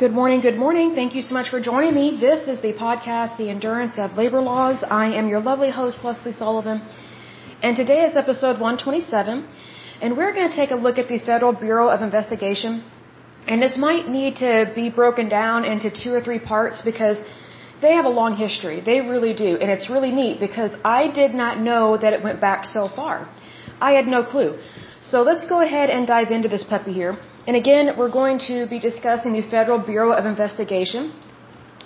Good morning, good morning. Thank you so much for joining me. This is the podcast, The Endurance of Labor Laws. I am your lovely host, Leslie Sullivan. And today is episode 127. And we're going to take a look at the Federal Bureau of Investigation. And this might need to be broken down into two or three parts because they have a long history. They really do. And it's really neat because I did not know that it went back so far. I had no clue. So let's go ahead and dive into this puppy here. And again, we're going to be discussing the Federal Bureau of Investigation.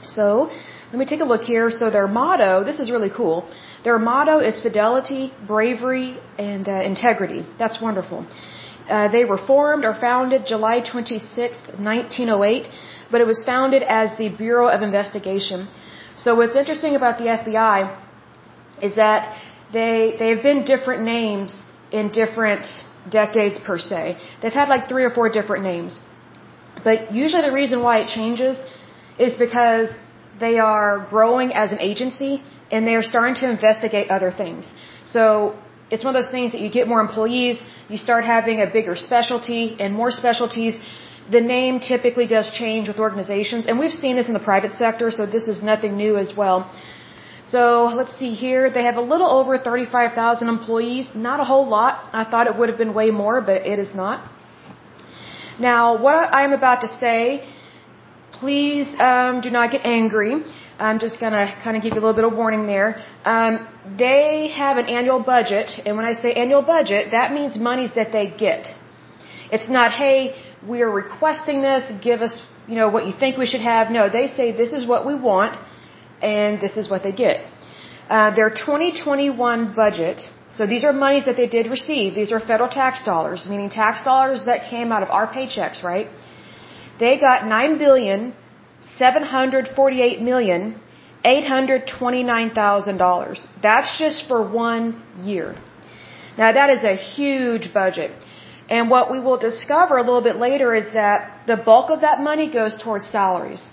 So, let me take a look here. So their motto, this is really cool. Their motto is fidelity, bravery, and uh, integrity. That's wonderful. Uh, they were formed or founded July 26, 1908, but it was founded as the Bureau of Investigation. So what's interesting about the FBI is that they they've been different names in different decades per se. They've had like three or four different names. But usually the reason why it changes is because they are growing as an agency and they are starting to investigate other things. So it's one of those things that you get more employees, you start having a bigger specialty and more specialties. The name typically does change with organizations and we've seen this in the private sector, so this is nothing new as well. So let's see here. They have a little over 35,000 employees. Not a whole lot. I thought it would have been way more, but it is not. Now, what I'm about to say, please um, do not get angry. I'm just going to kind of give you a little bit of warning there. Um, they have an annual budget, and when I say annual budget, that means monies that they get. It's not, hey, we are requesting this, give us, you know, what you think we should have. No, they say this is what we want and this is what they get. Uh, their 2021 budget, so these are monies that they did receive. These are federal tax dollars, meaning tax dollars that came out of our paychecks, right? They got nine billion seven hundred forty-eight million eight hundred twenty-nine thousand dollars. That's just for one year. Now that is a huge budget. And what we will discover a little bit later is that the bulk of that money goes towards salaries.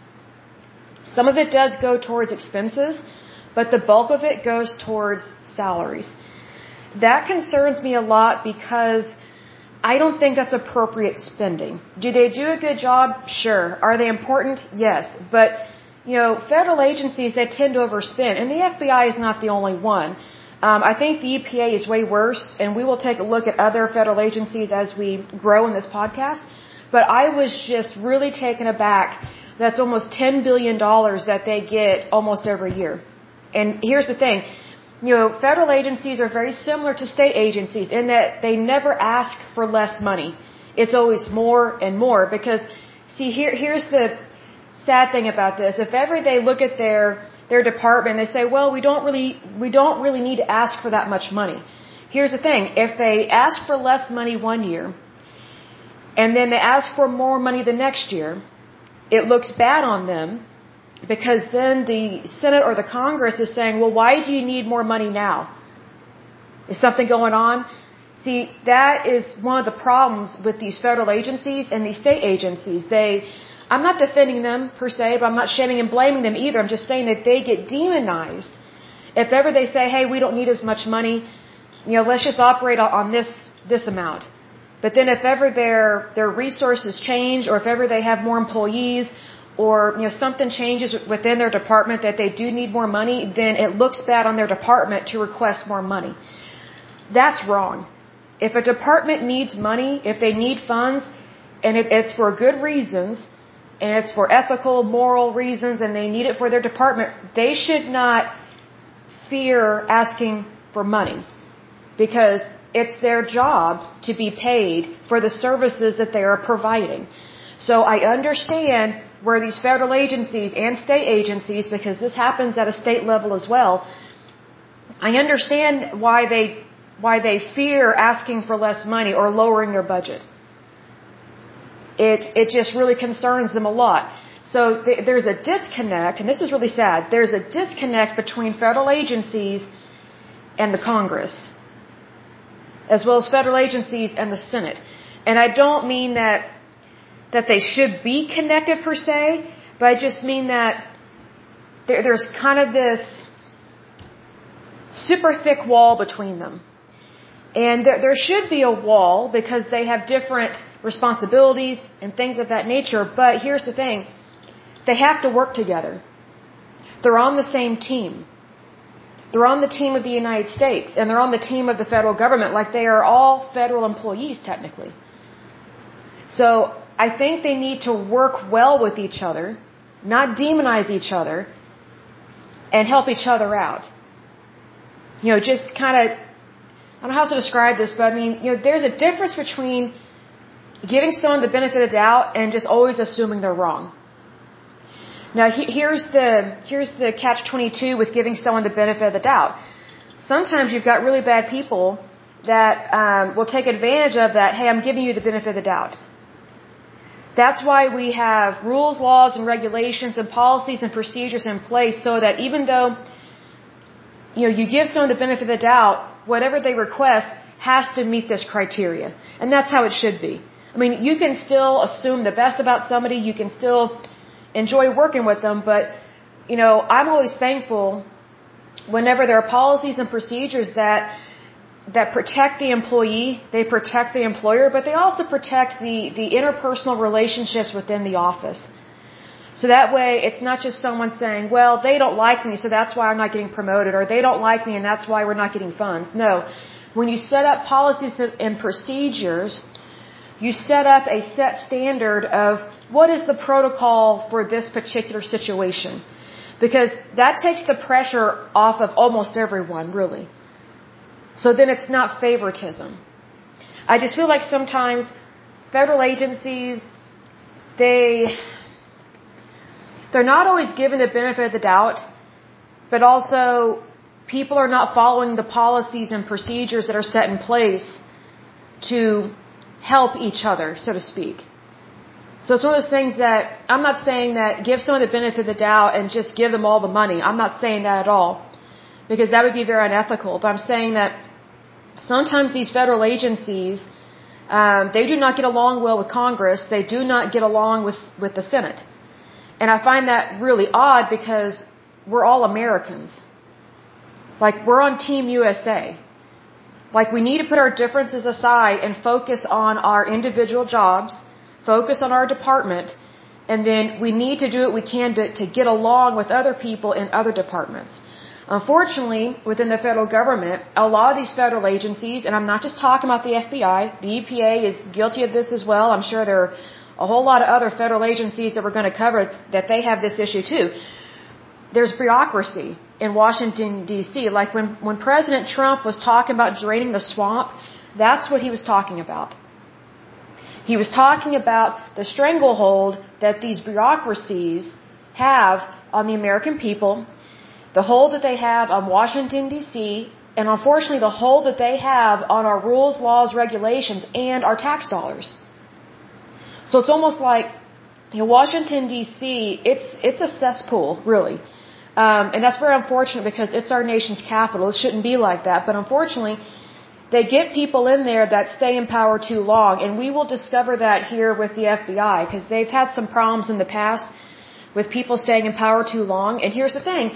Some of it does go towards expenses, but the bulk of it goes towards salaries. That concerns me a lot because I don't think that's appropriate spending. Do they do a good job? Sure. Are they important? Yes. But, you know, federal agencies, they tend to overspend, and the FBI is not the only one. Um, I think the EPA is way worse, and we will take a look at other federal agencies as we grow in this podcast. But I was just really taken aback that's almost $10 billion that they get almost every year. And here's the thing. You know, federal agencies are very similar to state agencies in that they never ask for less money. It's always more and more because, see, here, here's the sad thing about this. If ever they look at their, their department, they say, well, we don't really, we don't really need to ask for that much money. Here's the thing. If they ask for less money one year, and then they ask for more money the next year, it looks bad on them because then the Senate or the Congress is saying, well, why do you need more money now? Is something going on? See, that is one of the problems with these federal agencies and these state agencies. They, I'm not defending them per se, but I'm not shaming and blaming them either. I'm just saying that they get demonized. If ever they say, hey, we don't need as much money, you know, let's just operate on this, this amount. But then if ever their their resources change or if ever they have more employees or you know something changes within their department that they do need more money, then it looks bad on their department to request more money. That's wrong. If a department needs money, if they need funds, and it's for good reasons, and it's for ethical, moral reasons, and they need it for their department, they should not fear asking for money. Because it's their job to be paid for the services that they are providing. So I understand where these federal agencies and state agencies, because this happens at a state level as well, I understand why they, why they fear asking for less money or lowering their budget. It, it just really concerns them a lot. So th- there's a disconnect, and this is really sad, there's a disconnect between federal agencies and the Congress as well as federal agencies and the Senate. And I don't mean that that they should be connected per se, but I just mean that there, there's kind of this super thick wall between them. And there, there should be a wall because they have different responsibilities and things of that nature. But here's the thing. they have to work together. They're on the same team. They're on the team of the United States and they're on the team of the federal government like they are all federal employees technically. So I think they need to work well with each other, not demonize each other, and help each other out. You know, just kind of, I don't know how to describe this, but I mean, you know, there's a difference between giving someone the benefit of doubt and just always assuming they're wrong. Now here's the here's the catch 22 with giving someone the benefit of the doubt. Sometimes you've got really bad people that um, will take advantage of that. Hey, I'm giving you the benefit of the doubt. That's why we have rules, laws, and regulations and policies and procedures in place so that even though you know you give someone the benefit of the doubt, whatever they request has to meet this criteria. And that's how it should be. I mean, you can still assume the best about somebody, you can still enjoy working with them, but you know, I'm always thankful whenever there are policies and procedures that that protect the employee, they protect the employer, but they also protect the, the interpersonal relationships within the office. So that way, it's not just someone saying, well, they don't like me, so that's why I'm not getting promoted, or they don't like me, and that's why we're not getting funds. No. When you set up policies and procedures, you set up a set standard of what is the protocol for this particular situation. Because that takes the pressure off of almost everyone, really. So then it's not favoritism. I just feel like sometimes federal agencies, they, they're not always given the benefit of the doubt, but also people are not following the policies and procedures that are set in place to help each other, so to speak. So it's one of those things that I'm not saying that give someone the benefit of the doubt and just give them all the money. I'm not saying that at all because that would be very unethical. But I'm saying that sometimes these federal agencies, um, they do not get along well with Congress. They do not get along with with the Senate, and I find that really odd because we're all Americans. Like we're on Team USA. Like we need to put our differences aside and focus on our individual jobs, focus on our department, and then we need to do what we can to, to get along with other people in other departments. Unfortunately, within the federal government, a lot of these federal agencies, and I'm not just talking about the FBI, the EPA is guilty of this as well. I'm sure there are a whole lot of other federal agencies that we're going to cover that they have this issue too. There's bureaucracy in Washington, D.C. Like when, when President Trump was talking about draining the swamp, that's what he was talking about. He was talking about the stranglehold that these bureaucracies have on the American people the hold that they have on Washington, D.C., and unfortunately the hold that they have on our rules, laws, regulations, and our tax dollars. So it's almost like you know, Washington, D.C., it's, it's a cesspool, really. Um, and that's very unfortunate because it's our nation's capital. It shouldn't be like that. But unfortunately, they get people in there that stay in power too long. And we will discover that here with the FBI because they've had some problems in the past with people staying in power too long. And here's the thing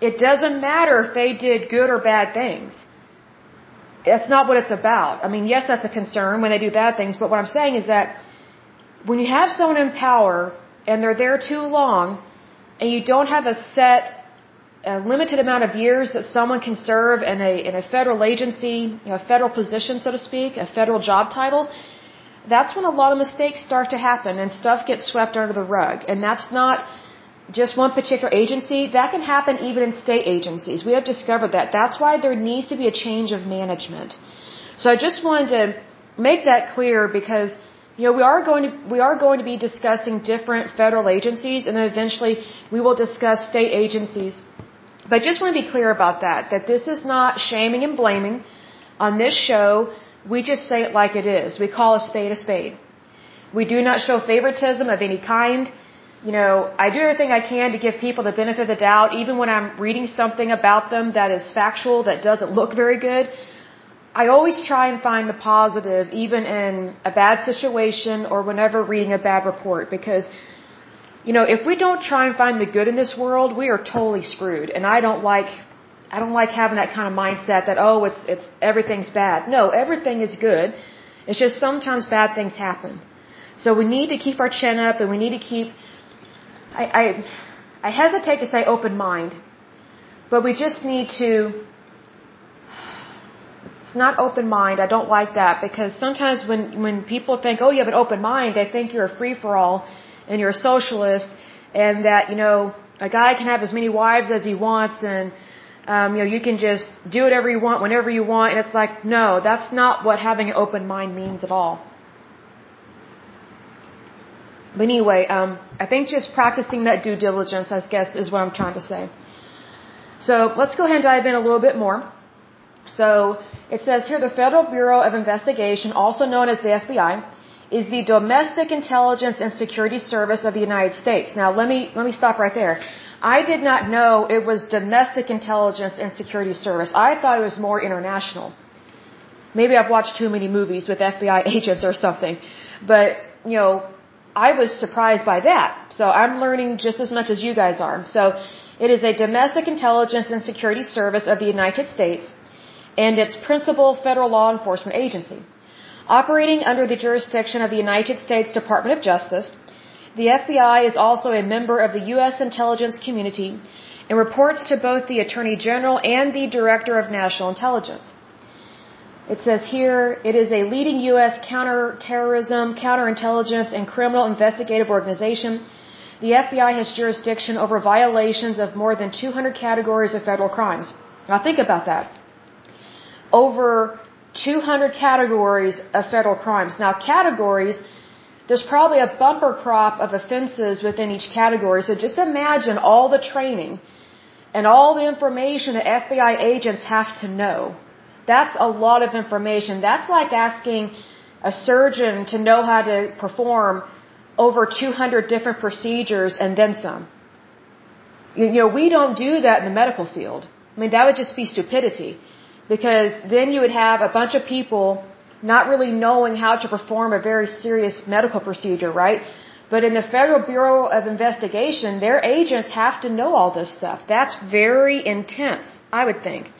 it doesn't matter if they did good or bad things. That's not what it's about. I mean, yes, that's a concern when they do bad things, but what I'm saying is that when you have someone in power and they're there too long and you don't have a set, a limited amount of years that someone can serve in a, in a federal agency, you know, a federal position, so to speak, a federal job title, that's when a lot of mistakes start to happen and stuff gets swept under the rug. And that's not, just one particular agency, that can happen even in state agencies. We have discovered that. That's why there needs to be a change of management. So I just wanted to make that clear because you know we are going to we are going to be discussing different federal agencies and then eventually we will discuss state agencies. But just want to be clear about that that this is not shaming and blaming. On this show, we just say it like it is. We call a spade a spade. We do not show favoritism of any kind you know, I do everything I can to give people the benefit of the doubt, even when I'm reading something about them that is factual, that doesn't look very good. I always try and find the positive, even in a bad situation or whenever reading a bad report, because, you know, if we don't try and find the good in this world, we are totally screwed. And I don't like, I don't like having that kind of mindset that, oh, it's, it's, everything's bad. No, everything is good. It's just sometimes bad things happen. So we need to keep our chin up and we need to keep I, I, I hesitate to say open mind, but we just need to, it's not open mind. I don't like that because sometimes when, when people think, oh, you have an open mind, they think you're a free for all and you're a socialist and that, you know, a guy can have as many wives as he wants and, um, you know, you can just do whatever you want whenever you want. And it's like, no, that's not what having an open mind means at all. But anyway, um, I think just practicing that due diligence, I guess, is what I'm trying to say. So let's go ahead and dive in a little bit more. So it says here the Federal Bureau of Investigation, also known as the FBI, is the Domestic Intelligence and Security Service of the United States. Now let me let me stop right there. I did not know it was Domestic Intelligence and Security Service. I thought it was more international. Maybe I've watched too many movies with FBI agents or something. But, you know, I was surprised by that. So I'm learning just as much as you guys are. So it is a domestic intelligence and security service of the United States and its principal federal law enforcement agency. Operating under the jurisdiction of the United States Department of Justice, the FBI is also a member of the U.S. intelligence community and reports to both the Attorney General and the Director of National Intelligence. It says here, it is a leading U.S. counterterrorism, counterintelligence, and criminal investigative organization. The FBI has jurisdiction over violations of more than 200 categories of federal crimes. Now think about that. Over 200 categories of federal crimes. Now categories, there's probably a bumper crop of offenses within each category. So just imagine all the training and all the information that FBI agents have to know. That's a lot of information. That's like asking a surgeon to know how to perform over 200 different procedures and then some. You know, we don't do that in the medical field. I mean, that would just be stupidity because then you would have a bunch of people not really knowing how to perform a very serious medical procedure, right? But in the Federal Bureau of Investigation, their agents have to know all this stuff. That's very intense, I would think.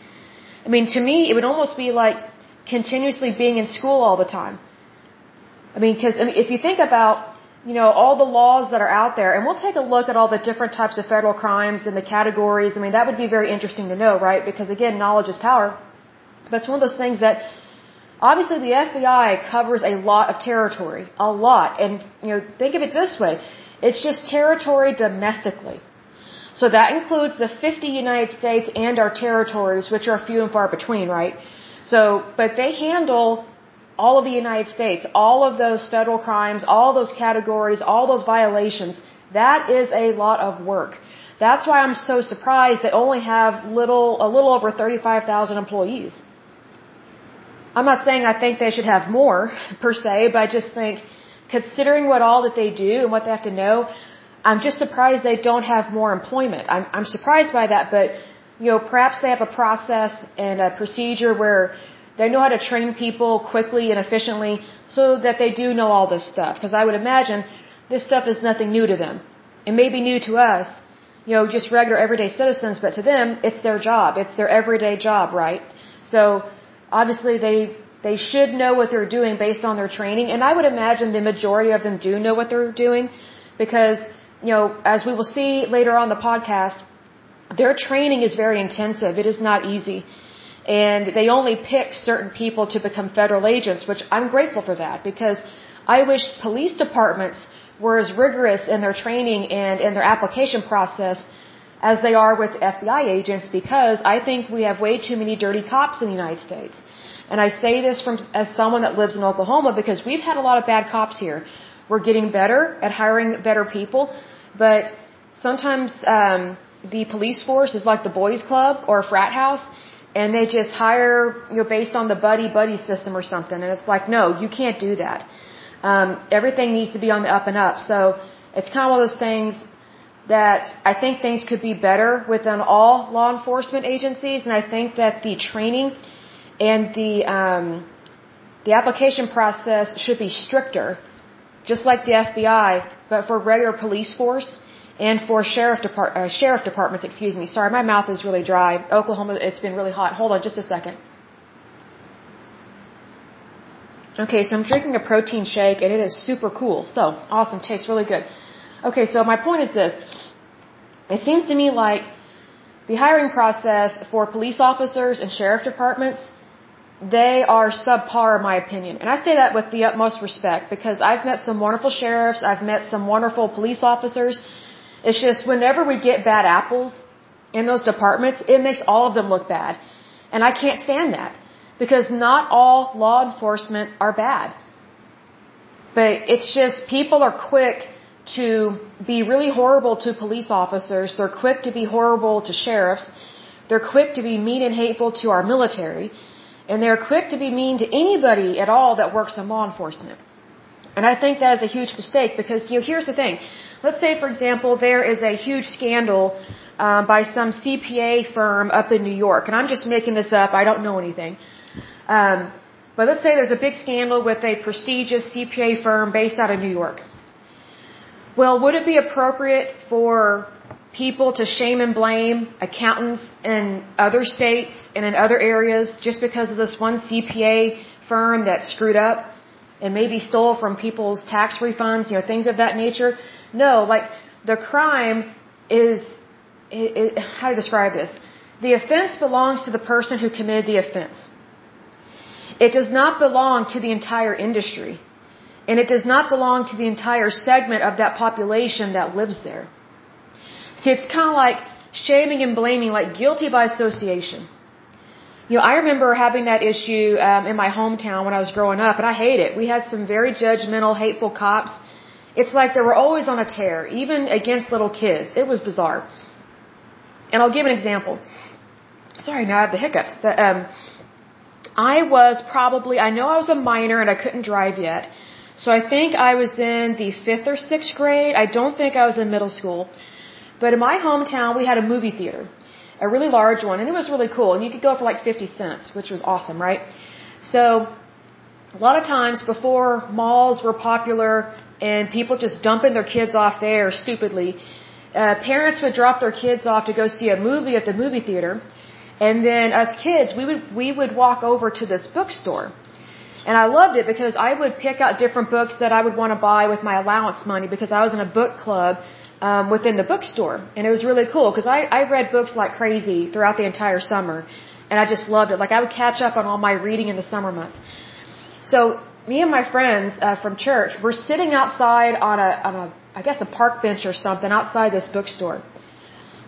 I mean, to me, it would almost be like continuously being in school all the time. I mean, because I mean, if you think about, you know, all the laws that are out there, and we'll take a look at all the different types of federal crimes and the categories. I mean, that would be very interesting to know, right? Because again, knowledge is power. But it's one of those things that obviously the FBI covers a lot of territory, a lot. And, you know, think of it this way. It's just territory domestically. So that includes the 50 United States and our territories, which are few and far between, right? So, but they handle all of the United States, all of those federal crimes, all those categories, all those violations. That is a lot of work. That's why I'm so surprised they only have little, a little over 35,000 employees. I'm not saying I think they should have more per se, but I just think considering what all that they do and what they have to know, I'm just surprised they don't have more employment. I'm, I'm surprised by that, but you know, perhaps they have a process and a procedure where they know how to train people quickly and efficiently so that they do know all this stuff. Because I would imagine this stuff is nothing new to them. It may be new to us, you know, just regular everyday citizens, but to them, it's their job. It's their everyday job, right? So obviously they they should know what they're doing based on their training and i would imagine the majority of them do know what they're doing because you know as we will see later on the podcast their training is very intensive. It is not easy. And they only pick certain people to become federal agents which i'm grateful for that because i wish police departments were as rigorous in their training and in their application process as they are with FBI agents because I think we have way too many dirty cops in the United States. And I say this from as someone that lives in Oklahoma because we've had a lot of bad cops here. We're getting better at hiring better people, but sometimes um, the police force is like the boys' club or a frat house, and they just hire you know based on the buddy buddy system or something. And it's like, no, you can't do that. Um, everything needs to be on the up and up. So it's kind of one of those things that I think things could be better within all law enforcement agencies, and I think that the training and the um, the application process should be stricter, just like the FBI, but for regular police force and for sheriff depart uh, sheriff departments. Excuse me. Sorry, my mouth is really dry. Oklahoma, it's been really hot. Hold on, just a second. Okay, so I'm drinking a protein shake, and it is super cool. So awesome, tastes really good. Okay, so my point is this. It seems to me like the hiring process for police officers and sheriff departments, they are subpar in my opinion. And I say that with the utmost respect because I've met some wonderful sheriffs, I've met some wonderful police officers. It's just whenever we get bad apples in those departments, it makes all of them look bad. And I can't stand that because not all law enforcement are bad. But it's just people are quick to be really horrible to police officers. They're quick to be horrible to sheriffs. They're quick to be mean and hateful to our military. And they're quick to be mean to anybody at all that works in law enforcement. And I think that is a huge mistake because, you know, here's the thing. Let's say, for example, there is a huge scandal um, by some CPA firm up in New York. And I'm just making this up. I don't know anything. Um, but let's say there's a big scandal with a prestigious CPA firm based out of New York. Well, would it be appropriate for people to shame and blame accountants in other states and in other areas just because of this one CPA firm that screwed up and maybe stole from people's tax refunds, you know, things of that nature? No, like the crime is, it, it, how to describe this? The offense belongs to the person who committed the offense. It does not belong to the entire industry. And it does not belong to the entire segment of that population that lives there. See, it's kind of like shaming and blaming, like guilty by association. You know, I remember having that issue um, in my hometown when I was growing up, and I hate it. We had some very judgmental, hateful cops. It's like they were always on a tear, even against little kids. It was bizarre. And I'll give an example. Sorry, now I have the hiccups. But um, I was probably, I know I was a minor and I couldn't drive yet. So I think I was in the fifth or sixth grade. I don't think I was in middle school. But in my hometown, we had a movie theater, a really large one, and it was really cool. And you could go for like 50 cents, which was awesome, right? So a lot of times before malls were popular and people just dumping their kids off there stupidly, uh, parents would drop their kids off to go see a movie at the movie theater. And then as kids, we would, we would walk over to this bookstore. And I loved it because I would pick out different books that I would want to buy with my allowance money because I was in a book club um, within the bookstore. And it was really cool because I, I read books like crazy throughout the entire summer. And I just loved it. Like I would catch up on all my reading in the summer months. So me and my friends uh, from church were sitting outside on a, on a, I guess a park bench or something outside this bookstore.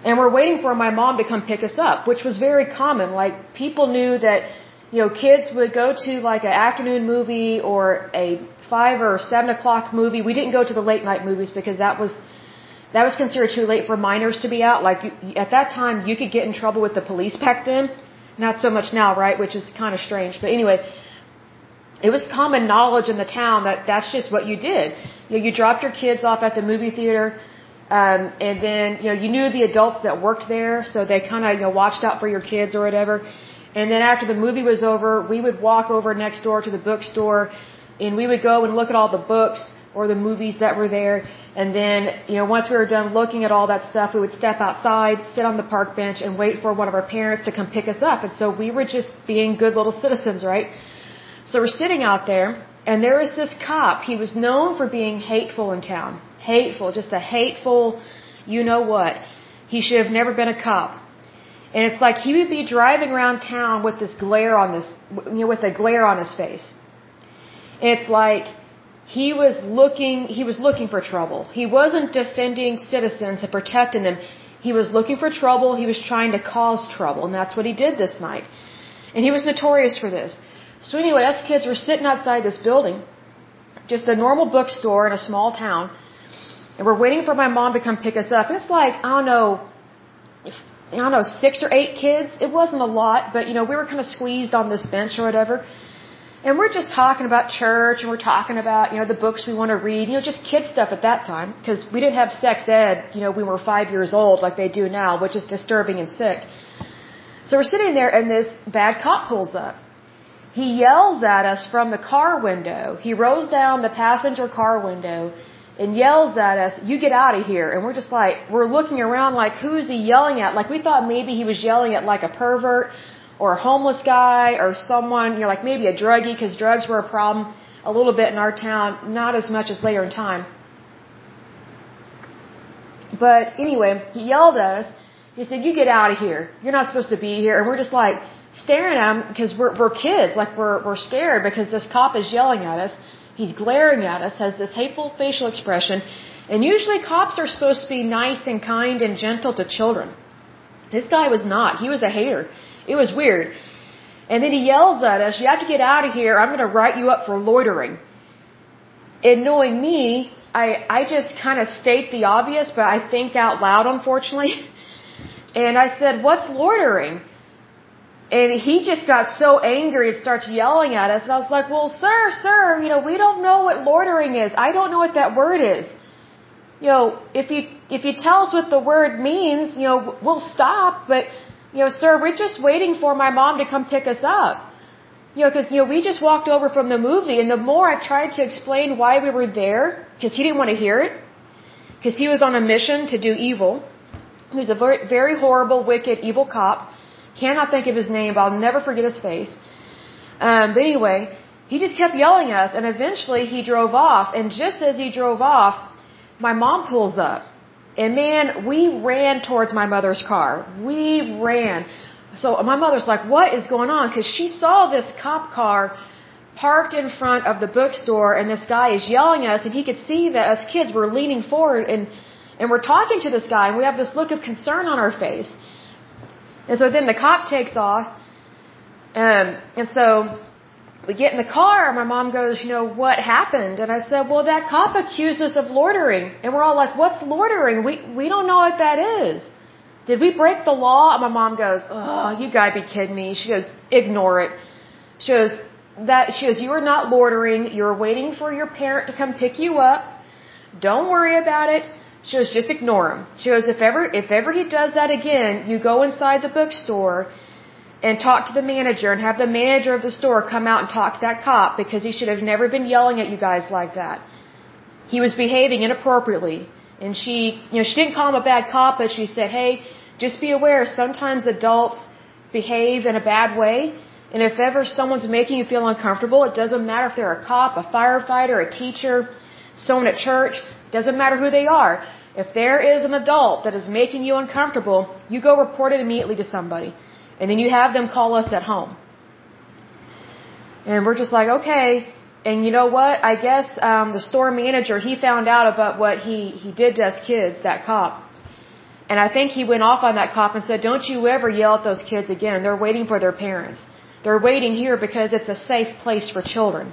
And we're waiting for my mom to come pick us up, which was very common. Like people knew that you know, kids would go to like an afternoon movie or a five or seven o'clock movie. We didn't go to the late night movies because that was that was considered too late for minors to be out. Like you, at that time, you could get in trouble with the police back then. Not so much now, right? Which is kind of strange. But anyway, it was common knowledge in the town that that's just what you did. You know, you dropped your kids off at the movie theater. Um, and then, you know, you knew the adults that worked there, so they kind of, you know, watched out for your kids or whatever. And then after the movie was over, we would walk over next door to the bookstore and we would go and look at all the books or the movies that were there. And then, you know, once we were done looking at all that stuff, we would step outside, sit on the park bench and wait for one of our parents to come pick us up. And so we were just being good little citizens, right? So we're sitting out there and there is this cop. He was known for being hateful in town. Hateful, just a hateful, you know what. He should have never been a cop. And it's like he would be driving around town with this glare on this, you know, with a glare on his face. And it's like he was looking, he was looking for trouble. He wasn't defending citizens and protecting them. He was looking for trouble. He was trying to cause trouble. And that's what he did this night. And he was notorious for this. So anyway, us kids were sitting outside this building, just a normal bookstore in a small town. And we're waiting for my mom to come pick us up. And it's like, I don't know, I don't know, six or eight kids. It wasn't a lot, but you know, we were kind of squeezed on this bench or whatever. And we're just talking about church and we're talking about, you know, the books we want to read, you know, just kid stuff at that time because we didn't have sex ed, you know, we were five years old like they do now, which is disturbing and sick. So we're sitting there and this bad cop pulls up. He yells at us from the car window. He rolls down the passenger car window and yells at us, you get out of here. And we're just like, we're looking around like, who's he yelling at? Like we thought maybe he was yelling at like a pervert or a homeless guy or someone, you know, like maybe a druggie because drugs were a problem a little bit in our town, not as much as later in time. But anyway, he yelled at us. He said, "You get out of here. You're not supposed to be here." And we're just like staring at him because we're we're kids, like we're we're scared because this cop is yelling at us. He's glaring at us, has this hateful facial expression. And usually cops are supposed to be nice and kind and gentle to children. This guy was not. He was a hater. It was weird. And then he yells at us, you have to get out of here. I'm going to write you up for loitering. And knowing me, I, I just kind of state the obvious, but I think out loud, unfortunately. And I said, what's loitering? And he just got so angry and starts yelling at us. And I was like, well, sir, sir, you know, we don't know what loitering is. I don't know what that word is. You know, if you, if you tell us what the word means, you know, we'll stop. But, you know, sir, we're just waiting for my mom to come pick us up. You know, cause, you know, we just walked over from the movie and the more I tried to explain why we were there, cause he didn't want to hear it, cause he was on a mission to do evil. He was a very, very horrible, wicked, evil cop. Cannot think of his name, but I'll never forget his face. Um, but anyway, he just kept yelling at us, and eventually he drove off. And just as he drove off, my mom pulls up. And man, we ran towards my mother's car. We ran. So my mother's like, what is going on? Because she saw this cop car parked in front of the bookstore, and this guy is yelling at us, and he could see that us kids were leaning forward and and we're talking to this guy, and we have this look of concern on our face. And so then the cop takes off. Um, and so we get in the car, my mom goes, You know, what happened? And I said, Well, that cop accused us of loitering. And we're all like, What's loitering? We, we don't know what that is. Did we break the law? And my mom goes, Oh, you gotta be kidding me. She goes, Ignore it. She goes, that, she goes, You are not loitering. You're waiting for your parent to come pick you up. Don't worry about it. She goes, just ignore him. She goes, if ever, if ever he does that again, you go inside the bookstore and talk to the manager and have the manager of the store come out and talk to that cop because he should have never been yelling at you guys like that. He was behaving inappropriately. And she, you know, she didn't call him a bad cop, but she said, hey, just be aware, sometimes adults behave in a bad way. And if ever someone's making you feel uncomfortable, it doesn't matter if they're a cop, a firefighter, a teacher, someone at church, doesn't matter who they are. If there is an adult that is making you uncomfortable, you go report it immediately to somebody. And then you have them call us at home. And we're just like, okay. And you know what? I guess um, the store manager, he found out about what he, he did to us kids, that cop. And I think he went off on that cop and said, don't you ever yell at those kids again. They're waiting for their parents. They're waiting here because it's a safe place for children.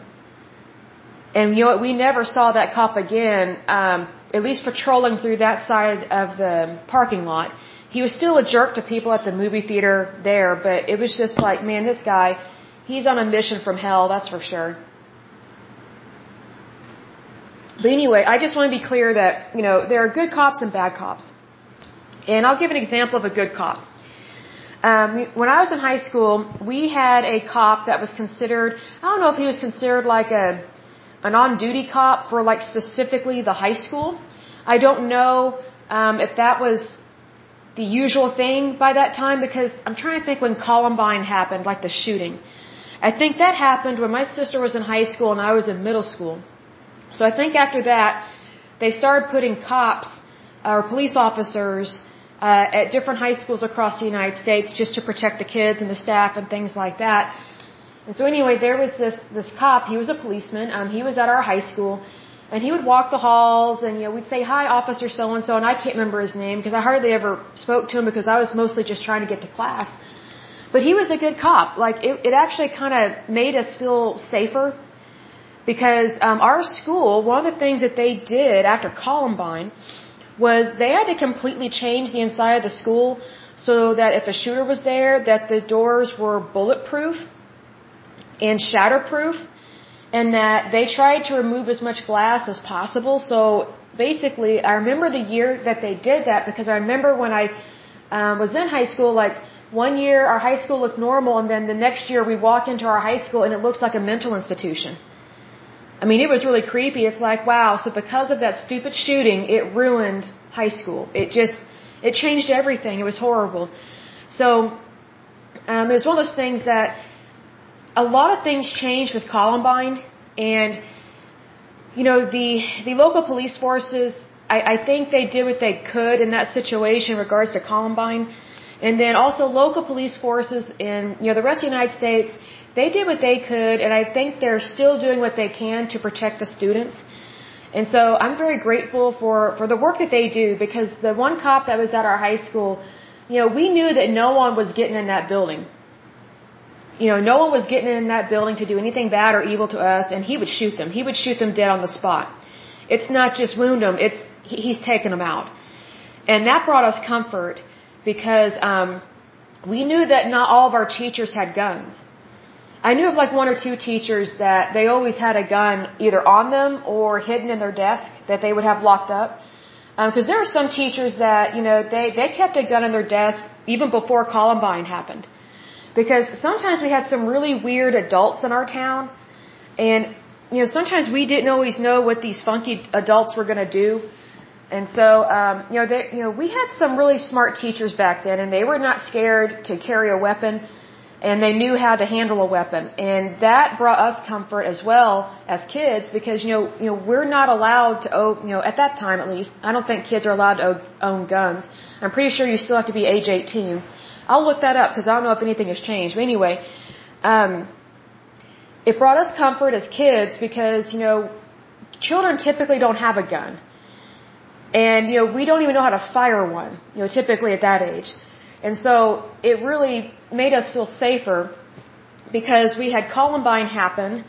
And you know what? We never saw that cop again, um, at least patrolling through that side of the parking lot. He was still a jerk to people at the movie theater there, but it was just like, man, this guy, he's on a mission from hell, that's for sure. But anyway, I just want to be clear that, you know, there are good cops and bad cops. And I'll give an example of a good cop. Um, when I was in high school, we had a cop that was considered, I don't know if he was considered like a, an on-duty cop for like specifically the high school. I don't know um, if that was the usual thing by that time because I'm trying to think when Columbine happened, like the shooting. I think that happened when my sister was in high school and I was in middle school. So I think after that, they started putting cops or police officers uh, at different high schools across the United States just to protect the kids and the staff and things like that. And so anyway, there was this this cop. He was a policeman. Um, he was at our high school, and he would walk the halls, and you know we'd say hi, officer so and so, and I can't remember his name because I hardly ever spoke to him because I was mostly just trying to get to class. But he was a good cop. Like it, it actually kind of made us feel safer because um, our school, one of the things that they did after Columbine was they had to completely change the inside of the school so that if a shooter was there, that the doors were bulletproof and shatterproof, and that they tried to remove as much glass as possible. So basically, I remember the year that they did that because I remember when I um, was in high school, like one year our high school looked normal, and then the next year we walk into our high school and it looks like a mental institution. I mean, it was really creepy. It's like, wow, so because of that stupid shooting, it ruined high school. It just, it changed everything. It was horrible. So, um, it was one of those things that a lot of things changed with Columbine, and, you know, the, the local police forces, I, I think they did what they could in that situation in regards to Columbine. And then also local police forces in, you know, the rest of the United States, they did what they could, and I think they're still doing what they can to protect the students. And so I'm very grateful for, for the work that they do because the one cop that was at our high school, you know, we knew that no one was getting in that building. You know, no one was getting in that building to do anything bad or evil to us, and he would shoot them. He would shoot them dead on the spot. It's not just wound them, it's, he's taking them out. And that brought us comfort because, um, we knew that not all of our teachers had guns. I knew of like one or two teachers that they always had a gun either on them or hidden in their desk that they would have locked up. Because um, there are some teachers that, you know, they, they kept a gun in their desk even before Columbine happened. Because sometimes we had some really weird adults in our town and, you know, sometimes we didn't always know what these funky adults were going to do. And so, um, you know, they, you know, we had some really smart teachers back then and they were not scared to carry a weapon and they knew how to handle a weapon. And that brought us comfort as well as kids because you know you know we're not allowed to own you know at that time at least I don't think kids are allowed to own guns. I'm pretty sure you still have to be age 18 I'll look that up because I don't know if anything has changed but anyway um it brought us comfort as kids because you know children typically don't have a gun and you know we don't even know how to fire one you know typically at that age and so it really made us feel safer because we had Columbine happen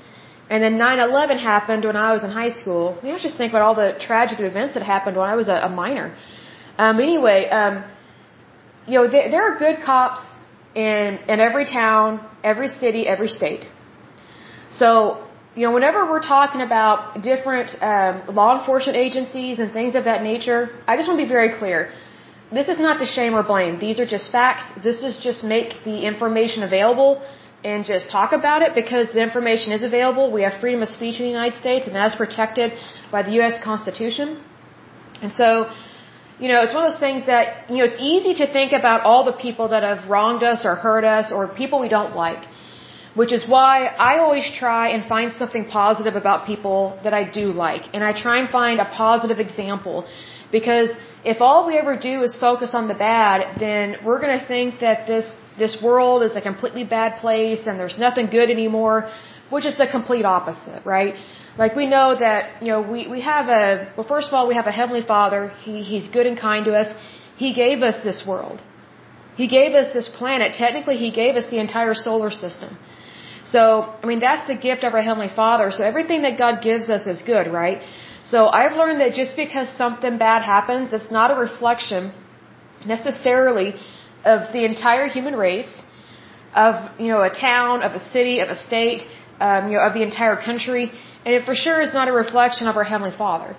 and then 9-11 happened when I was in high school. Mean, I just think about all the tragic events that happened when I was a, a minor. Um, anyway, um, you know, there, there are good cops in, in every town, every city, every state. So, you know, whenever we're talking about different um, law enforcement agencies and things of that nature, I just want to be very clear this is not to shame or blame. These are just facts. This is just make the information available and just talk about it because the information is available. We have freedom of speech in the United States and that's protected by the U.S. Constitution. And so, you know, it's one of those things that, you know, it's easy to think about all the people that have wronged us or hurt us or people we don't like. Which is why I always try and find something positive about people that I do like. And I try and find a positive example because if all we ever do is focus on the bad, then we're going to think that this this world is a completely bad place and there's nothing good anymore, which is the complete opposite, right? Like we know that, you know, we, we have a, well, first of all, we have a Heavenly Father. He, he's good and kind to us. He gave us this world. He gave us this planet. Technically, He gave us the entire solar system. So, I mean, that's the gift of our Heavenly Father. So everything that God gives us is good, right? So I've learned that just because something bad happens, it's not a reflection necessarily of the entire human race, of you know a town, of a city, of a state, um, you know of the entire country, and it for sure is not a reflection of our heavenly Father.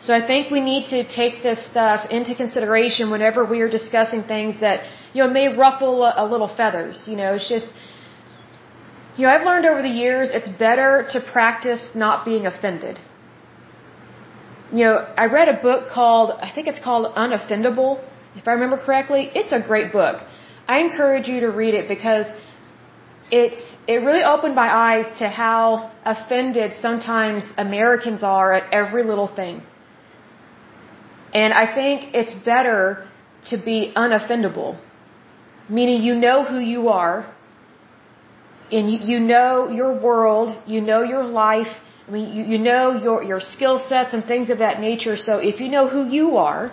So I think we need to take this stuff into consideration whenever we are discussing things that you know may ruffle a, a little feathers. You know, it's just you know I've learned over the years it's better to practice not being offended you know, I read a book called, I think it's called Unoffendable, if I remember correctly. It's a great book. I encourage you to read it because it's, it really opened my eyes to how offended sometimes Americans are at every little thing. And I think it's better to be unoffendable, meaning you know who you are, and you, you know your world, you know your life, I mean, you, you know your, your skill sets and things of that nature. So if you know who you are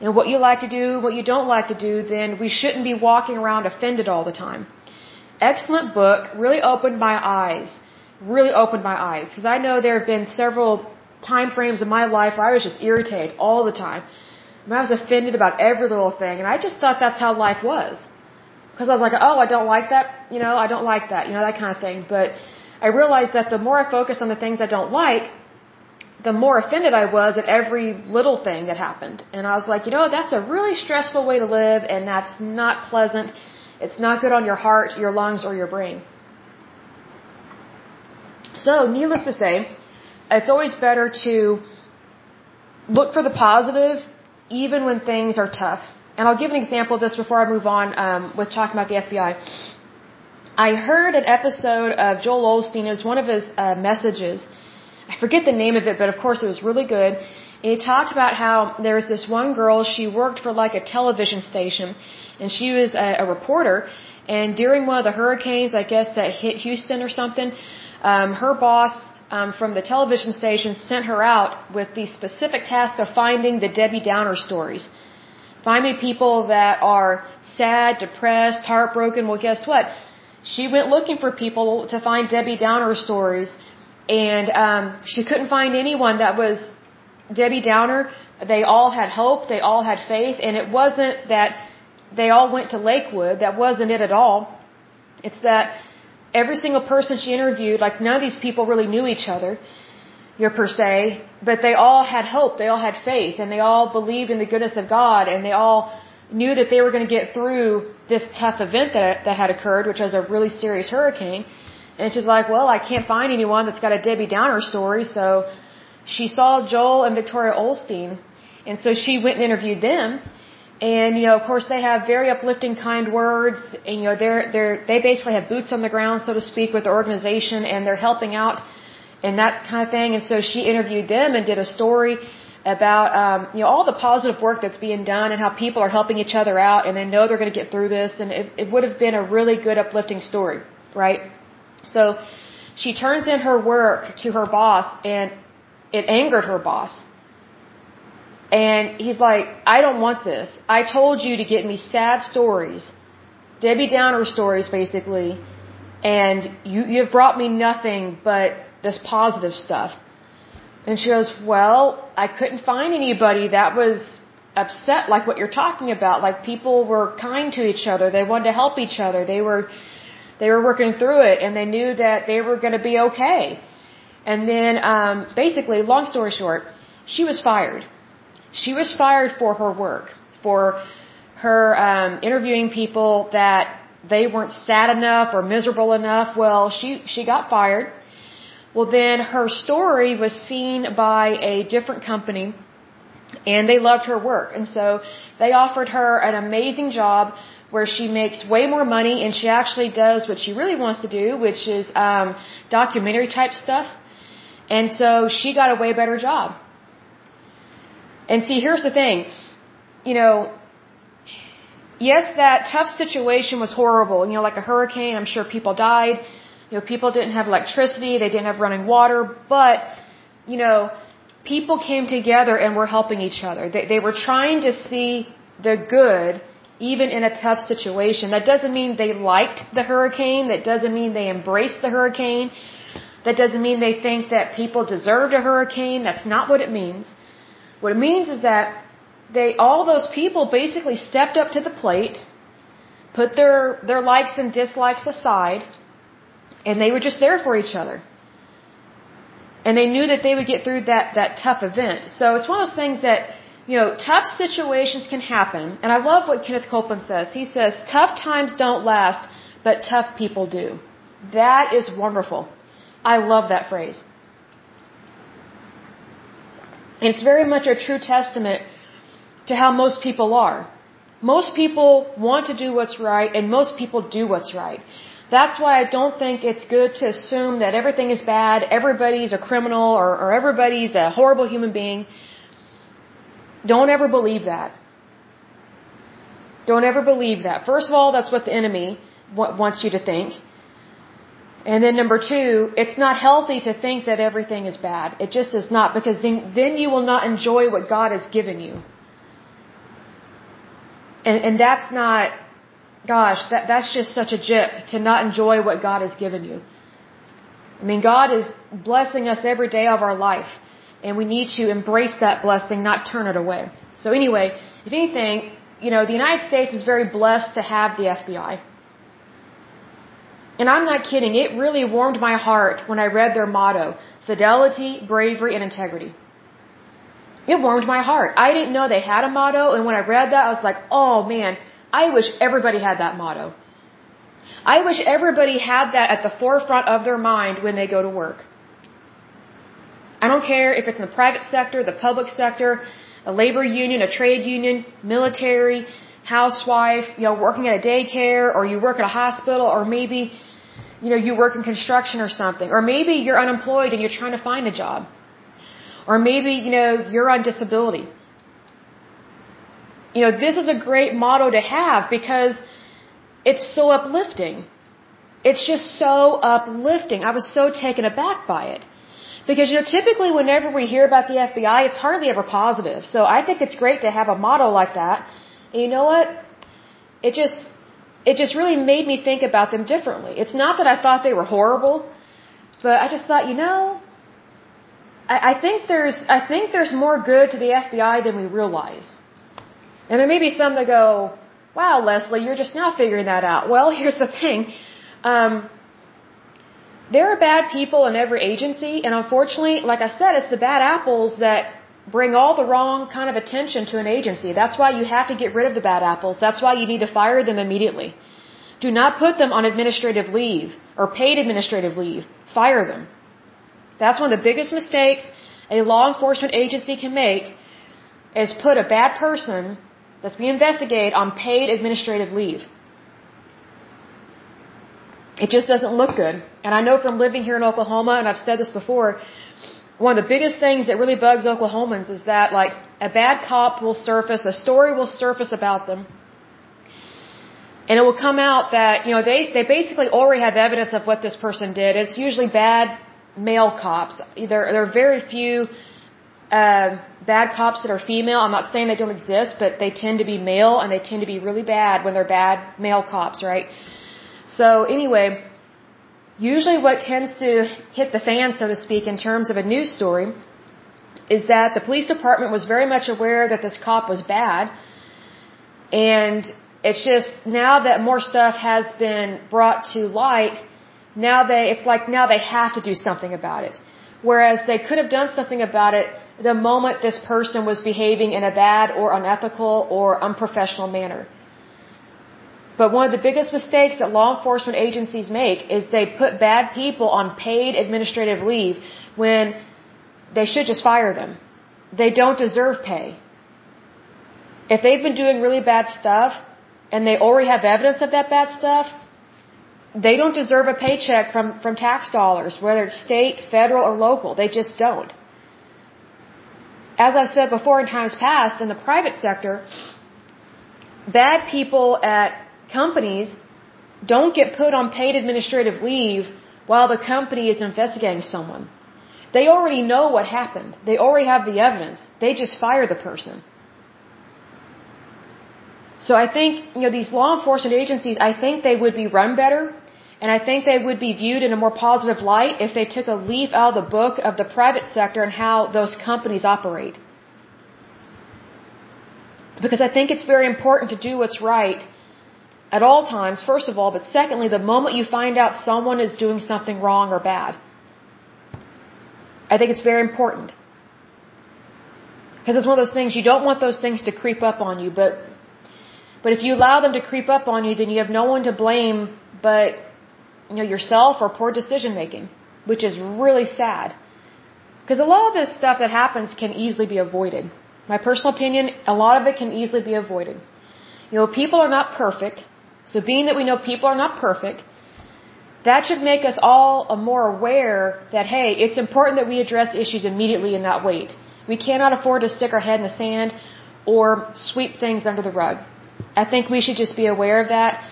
and what you like to do, what you don't like to do, then we shouldn't be walking around offended all the time. Excellent book. Really opened my eyes. Really opened my eyes. Because I know there have been several time frames in my life where I was just irritated all the time. And I was offended about every little thing. And I just thought that's how life was. Because I was like, oh, I don't like that. You know, I don't like that. You know, that kind of thing. But I realized that the more I focus on the things I don't like, the more offended I was at every little thing that happened. And I was like, you know, that's a really stressful way to live and that's not pleasant. It's not good on your heart, your lungs, or your brain. So, needless to say, it's always better to look for the positive even when things are tough. And I'll give an example of this before I move on um, with talking about the FBI. I heard an episode of Joel Osteen. It was one of his uh, messages. I forget the name of it, but of course it was really good. And he talked about how there was this one girl, she worked for like a television station, and she was a, a reporter, and during one of the hurricanes, I guess that hit Houston or something, um, her boss um, from the television station sent her out with the specific task of finding the Debbie Downer stories. Finding people that are sad, depressed, heartbroken. Well, guess what? She went looking for people to find Debbie Downer stories, and um, she couldn't find anyone that was Debbie Downer. They all had hope. They all had faith, and it wasn't that they all went to Lakewood. That wasn't it at all. It's that every single person she interviewed, like none of these people really knew each other, you per se, but they all had hope. They all had faith, and they all believed in the goodness of God, and they all knew that they were going to get through this tough event that that had occurred, which was a really serious hurricane. And she's like, well, I can't find anyone that's got a Debbie Downer story, so she saw Joel and Victoria Osteen, and so she went and interviewed them. And you know, of course, they have very uplifting, kind words, and you know, they're they're they basically have boots on the ground, so to speak, with the organization, and they're helping out and that kind of thing. And so she interviewed them and did a story about um, you know all the positive work that's being done and how people are helping each other out, and they know they're going to get through this, and it, it would have been a really good, uplifting story, right? So she turns in her work to her boss, and it angered her boss. And he's like, I don't want this. I told you to get me sad stories, Debbie Downer stories, basically, and you, you've brought me nothing but this positive stuff. And she goes, Well, I couldn't find anybody that was upset like what you're talking about. Like people were kind to each other. They wanted to help each other. They were they were working through it and they knew that they were going to be okay. And then, um, basically, long story short, she was fired. She was fired for her work, for her um, interviewing people that they weren't sad enough or miserable enough. Well, she she got fired. Well, then her story was seen by a different company, and they loved her work, and so they offered her an amazing job where she makes way more money, and she actually does what she really wants to do, which is um, documentary type stuff. And so she got a way better job. And see, here's the thing. You know, yes, that tough situation was horrible. You know, like a hurricane, I'm sure people died. You know, people didn't have electricity, they didn't have running water, but, you know, people came together and were helping each other. They, they were trying to see the good even in a tough situation. That doesn't mean they liked the hurricane. That doesn't mean they embraced the hurricane. That doesn't mean they think that people deserved a hurricane. That's not what it means. What it means is that they, all those people basically stepped up to the plate, put their, their likes and dislikes aside, and they were just there for each other. And they knew that they would get through that, that tough event. So it's one of those things that, you know, tough situations can happen. And I love what Kenneth Copeland says. He says, tough times don't last, but tough people do. That is wonderful. I love that phrase. And it's very much a true testament to how most people are. Most people want to do what's right, and most people do what's right. That's why I don't think it's good to assume that everything is bad, everybody's a criminal, or, or everybody's a horrible human being. Don't ever believe that. Don't ever believe that. First of all, that's what the enemy wants you to think. And then number two, it's not healthy to think that everything is bad. It just is not because then, then you will not enjoy what God has given you. And, and that's not, gosh, that, that's just such a jip to not enjoy what God has given you. I mean, God is blessing us every day of our life. And we need to embrace that blessing, not turn it away. So anyway, if anything, you know, the United States is very blessed to have the FBI. And I'm not kidding, it really warmed my heart when I read their motto fidelity, bravery, and integrity. It warmed my heart. I didn't know they had a motto, and when I read that, I was like, oh man, I wish everybody had that motto. I wish everybody had that at the forefront of their mind when they go to work. I don't care if it's in the private sector, the public sector, a labor union, a trade union, military, housewife, you know, working at a daycare, or you work at a hospital, or maybe you know, you work in construction or something. Or maybe you're unemployed and you're trying to find a job. Or maybe, you know, you're on disability. You know, this is a great motto to have because it's so uplifting. It's just so uplifting. I was so taken aback by it. Because, you know, typically whenever we hear about the FBI, it's hardly ever positive. So I think it's great to have a motto like that. You know what? It just, it just really made me think about them differently. It's not that I thought they were horrible, but I just thought, you know, I, I think there's, I think there's more good to the FBI than we realize. And there may be some that go, wow, Leslie, you're just now figuring that out. Well, here's the thing. Um, there are bad people in every agency, and unfortunately, like I said, it's the bad apples that bring all the wrong kind of attention to an agency. That's why you have to get rid of the bad apples. That's why you need to fire them immediately. Do not put them on administrative leave or paid administrative leave. Fire them. That's one of the biggest mistakes a law enforcement agency can make is put a bad person that's being investigated on paid administrative leave. It just doesn't look good. And I know from living here in Oklahoma, and I've said this before, one of the biggest things that really bugs Oklahomans is that like a bad cop will surface, a story will surface about them. And it will come out that, you know, they, they basically already have evidence of what this person did. It's usually bad male cops. There, there are very few, uh, bad cops that are female. I'm not saying they don't exist, but they tend to be male and they tend to be really bad when they're bad male cops, right? So anyway, usually what tends to hit the fan, so to speak, in terms of a news story is that the police department was very much aware that this cop was bad. And it's just now that more stuff has been brought to light, now they, it's like now they have to do something about it. Whereas they could have done something about it the moment this person was behaving in a bad or unethical or unprofessional manner. But one of the biggest mistakes that law enforcement agencies make is they put bad people on paid administrative leave when they should just fire them. They don't deserve pay. If they've been doing really bad stuff and they already have evidence of that bad stuff, they don't deserve a paycheck from, from tax dollars, whether it's state, federal, or local. They just don't. As I've said before in times past, in the private sector, bad people at companies don't get put on paid administrative leave while the company is investigating someone. They already know what happened. They already have the evidence. They just fire the person. So I think, you know, these law enforcement agencies, I think they would be run better and I think they would be viewed in a more positive light if they took a leaf out of the book of the private sector and how those companies operate. Because I think it's very important to do what's right at all times, first of all, but secondly, the moment you find out someone is doing something wrong or bad. I think it's very important. Because it's one of those things, you don't want those things to creep up on you, but, but if you allow them to creep up on you, then you have no one to blame but, you know, yourself or poor decision making, which is really sad. Because a lot of this stuff that happens can easily be avoided. My personal opinion, a lot of it can easily be avoided. You know, people are not perfect. So being that we know people are not perfect, that should make us all more aware that, hey, it's important that we address issues immediately and not wait. We cannot afford to stick our head in the sand or sweep things under the rug. I think we should just be aware of that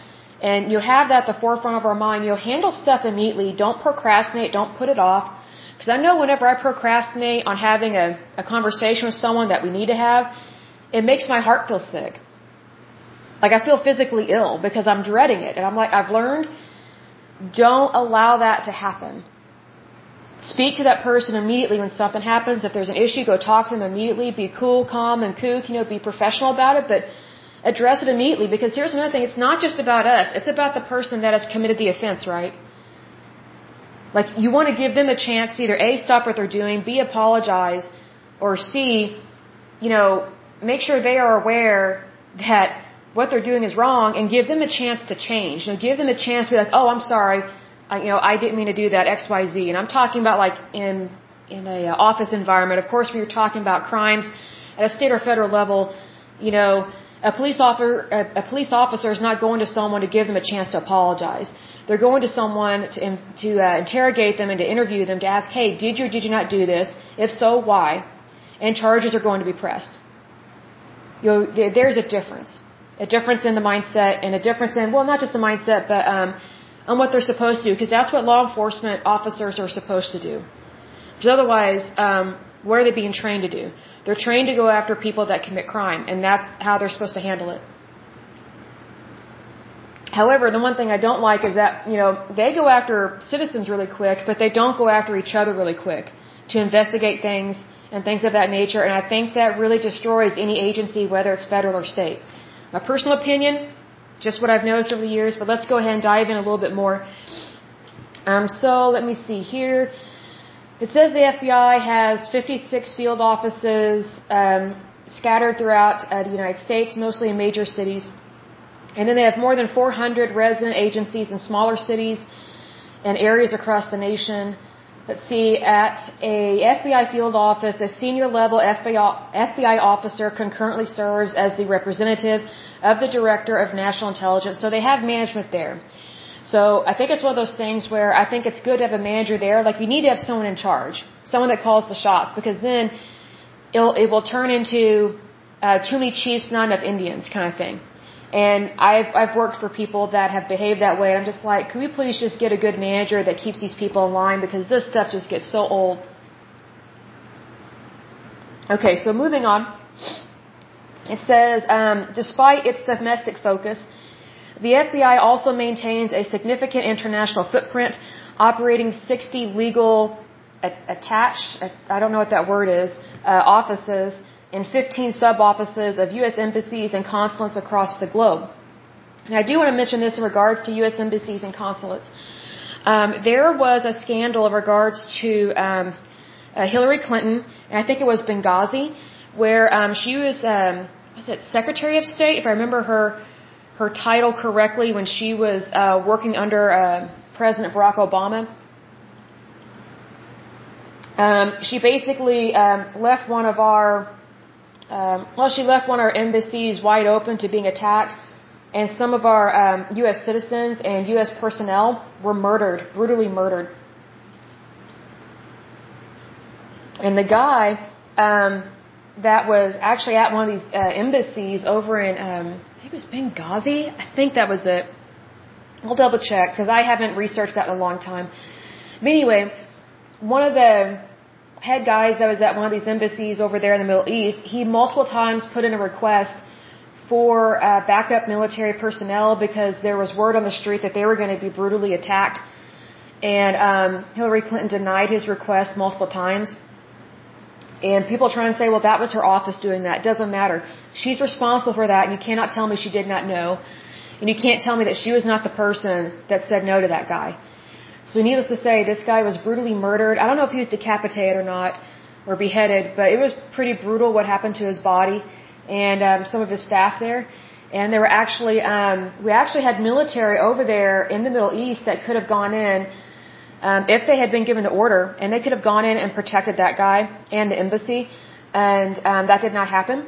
and you have that at the forefront of our mind. You'll handle stuff immediately. Don't procrastinate. Don't put it off. Because I know whenever I procrastinate on having a, a conversation with someone that we need to have, it makes my heart feel sick. Like I feel physically ill because I'm dreading it. And I'm like, I've learned, don't allow that to happen. Speak to that person immediately when something happens. If there's an issue, go talk to them immediately. Be cool, calm, and cool. You know, be professional about it, but address it immediately. Because here's another thing: it's not just about us. It's about the person that has committed the offense, right? Like you want to give them a chance to either a stop what they're doing, b apologize, or c, you know, make sure they are aware that what they're doing is wrong and give them a chance to change. You know, give them a chance to be like, oh, I'm sorry, I, you know, I didn't mean to do that X, Y, Z. And I'm talking about like in in a uh, office environment. Of course, you're talking about crimes at a state or federal level, you know, a police officer a, a police officer is not going to someone to give them a chance to apologize. They're going to someone to, to uh, interrogate them and to interview them to ask, hey, did you did you not do this? If so, why? And charges are going to be pressed. You know, there's a difference. A difference in the mindset and a difference in, well, not just the mindset, but um, on what they're supposed to do, because that's what law enforcement officers are supposed to do. Because otherwise, um, what are they being trained to do? They're trained to go after people that commit crime, and that's how they're supposed to handle it. However, the one thing I don't like is that, you know, they go after citizens really quick, but they don't go after each other really quick to investigate things and things of that nature, and I think that really destroys any agency, whether it's federal or state. My personal opinion, just what I've noticed over the years, but let's go ahead and dive in a little bit more. Um, so let me see here. It says the FBI has 56 field offices um, scattered throughout uh, the United States, mostly in major cities. And then they have more than 400 resident agencies in smaller cities and areas across the nation. Let's see, at a FBI field office, a senior level FBI, FBI officer concurrently serves as the representative of the Director of National Intelligence. So they have management there. So I think it's one of those things where I think it's good to have a manager there. Like you need to have someone in charge, someone that calls the shots, because then it'll, it will turn into uh, too many chiefs, not enough Indians kind of thing. And I've I've worked for people that have behaved that way, and I'm just like, can we please just get a good manager that keeps these people in line because this stuff just gets so old. Okay, so moving on. It says, um, despite its domestic focus, the FBI also maintains a significant international footprint, operating 60 legal attached, I don't know what that word is, uh, offices in 15 sub-offices of U.S. embassies and consulates across the globe. And I do want to mention this in regards to U.S. embassies and consulates. Um, there was a scandal in regards to um, uh, Hillary Clinton, and I think it was Benghazi, where um, she was, um, was it Secretary of State, if I remember her her title correctly, when she was uh, working under uh, President Barack Obama. Um, she basically um, left one of our um, well, she left one of our embassies wide open to being attacked, and some of our um, U.S. citizens and U.S. personnel were murdered, brutally murdered. And the guy um, that was actually at one of these uh, embassies over in, um, I think it was Benghazi. I think that was it. I'll double check because I haven't researched that in a long time. But anyway, one of the head guys that was at one of these embassies over there in the Middle East, he multiple times put in a request for uh, backup military personnel because there was word on the street that they were going to be brutally attacked. And um, Hillary Clinton denied his request multiple times. And people trying to say, well, that was her office doing that. It doesn't matter. She's responsible for that, and you cannot tell me she did not know. And you can't tell me that she was not the person that said no to that guy. So needless to say, this guy was brutally murdered. I don't know if he was decapitated or not, or beheaded, but it was pretty brutal what happened to his body and um, some of his staff there. And there were actually, um, we actually had military over there in the Middle East that could have gone in um, if they had been given the order, and they could have gone in and protected that guy and the embassy, and um, that did not happen.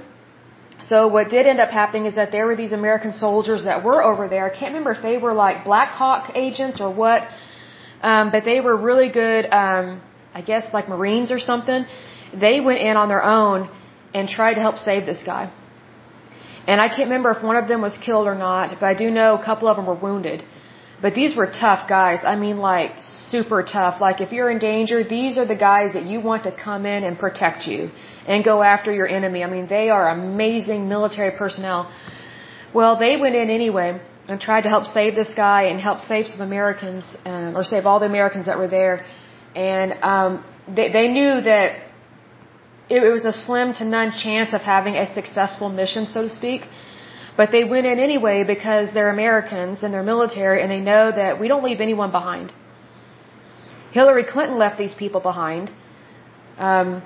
So what did end up happening is that there were these American soldiers that were over there. I can't remember if they were like Black Hawk agents or what um, but they were really good, um, I guess like Marines or something. They went in on their own and tried to help save this guy. And I can't remember if one of them was killed or not, but I do know a couple of them were wounded. But these were tough guys. I mean, like, super tough. Like, if you're in danger, these are the guys that you want to come in and protect you and go after your enemy. I mean, they are amazing military personnel. Well, they went in anyway and tried to help save this guy and help save some Americans, um, or save all the Americans that were there. And um, they, they knew that it, it was a slim to none chance of having a successful mission, so to speak. But they went in anyway because they're Americans and they're military and they know that we don't leave anyone behind. Hillary Clinton left these people behind. Um,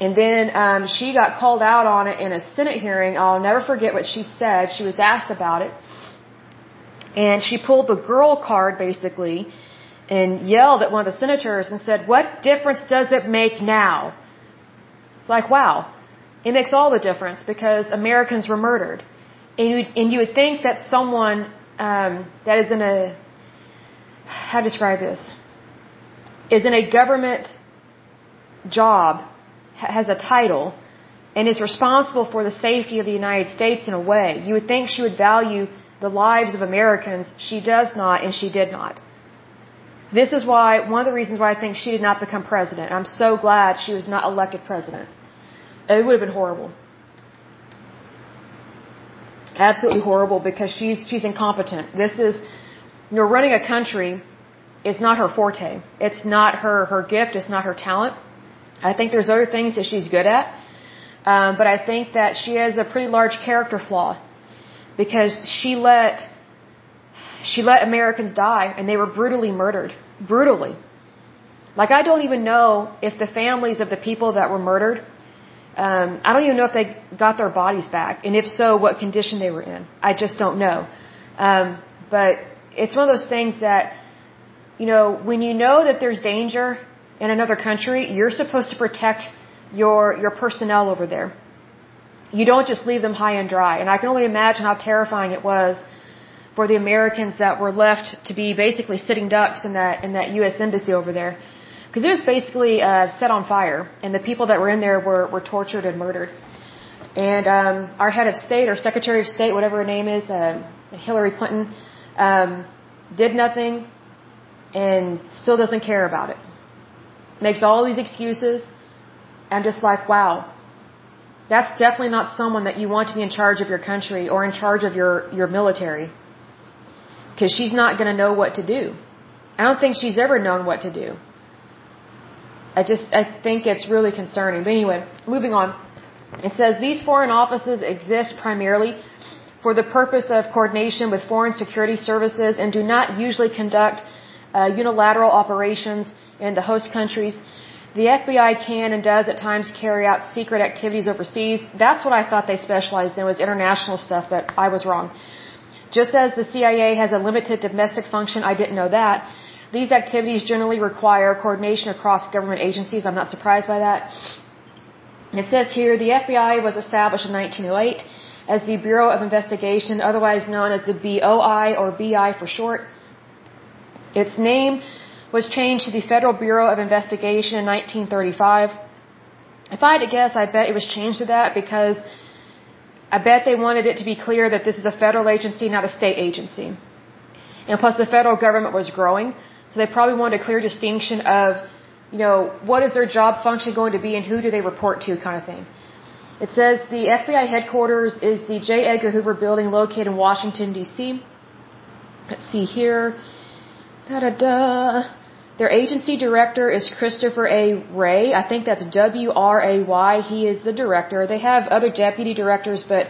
and then um, she got called out on it in a Senate hearing. I'll never forget what she said. She was asked about it. And she pulled the girl card basically and yelled at one of the senators and said, What difference does it make now? It's like, wow. It makes all the difference because Americans were murdered. And you, and you would think that someone um, that is in a how to describe this, is in a government job, has a title, and is responsible for the safety of the United States in a way. You would think she would value the lives of Americans. She does not, and she did not. This is why, one of the reasons why I think she did not become president. I'm so glad she was not elected president. It would have been horrible. Absolutely horrible because she's, she's incompetent. This is, you know, running a country is not her forte. It's not her, her gift. It's not her talent. I think there's other things that she's good at. Um, but I think that she has a pretty large character flaw because she let she let Americans die and they were brutally murdered. Brutally. Like I don't even know if the families of the people that were murdered, um, I don't even know if they got their bodies back, and if so, what condition they were in. I just don't know. Um, but it's one of those things that, you know, when you know that there's danger in another country, you're supposed to protect your your personnel over there. You don't just leave them high and dry. And I can only imagine how terrifying it was for the Americans that were left to be basically sitting ducks in that in that U.S. embassy over there, because it was basically uh, set on fire, and the people that were in there were were tortured and murdered. And um, our head of state or secretary of state, whatever her name is, uh, Hillary Clinton, um, did nothing and still doesn't care about it. Makes all these excuses. I'm just like, wow, that's definitely not someone that you want to be in charge of your country or in charge of your, your military because she's not going to know what to do. I don't think she's ever known what to do. I just, I think it's really concerning. But anyway, moving on. It says these foreign offices exist primarily for the purpose of coordination with foreign security services and do not usually conduct uh, unilateral operations in the host countries. The FBI can and does at times carry out secret activities overseas. That's what I thought they specialized in was international stuff, but I was wrong. Just as the CIA has a limited domestic function, I didn't know that. These activities generally require coordination across government agencies. I'm not surprised by that. It says here the FBI was established in 1908 as the Bureau of Investigation, otherwise known as the BOI or BI for short. Its name was changed to the Federal Bureau of Investigation in 1935. If I had to guess, I bet it was changed to that because I bet they wanted it to be clear that this is a federal agency, not a state agency. And plus the federal government was growing, so they probably wanted a clear distinction of, you know, what is their job function going to be and who do they report to kind of thing. It says the FBI headquarters is the J. Edgar Hoover building located in Washington, D.C. Let's see here. Da da da. Their agency director is Christopher A. Wray. I think that's W R A Y. He is the director. They have other deputy directors, but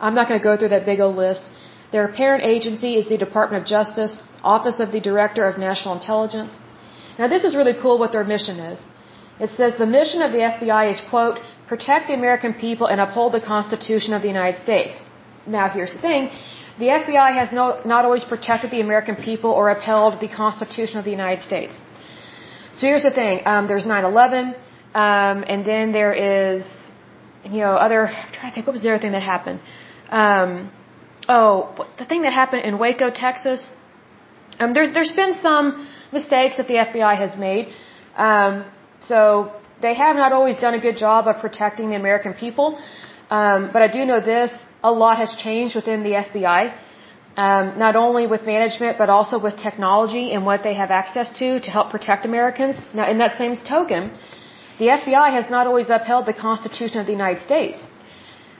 I'm not going to go through that big old list. Their parent agency is the Department of Justice, Office of the Director of National Intelligence. Now this is really cool what their mission is. It says the mission of the FBI is, quote, protect the American people and uphold the Constitution of the United States. Now here's the thing. The FBI has no, not always protected the American people or upheld the Constitution of the United States. So here's the thing. Um, there's 9/11, um, and then there is, you know, other. I'm trying to think. What was the other thing that happened? Um, oh, the thing that happened in Waco, Texas. Um, there's there's been some mistakes that the FBI has made. Um, so they have not always done a good job of protecting the American people. Um, but I do know this: a lot has changed within the FBI um, not only with management but also with technology and what they have access to to help protect Americans. Now, in that same token, the FBI has not always upheld the Constitution of the United States.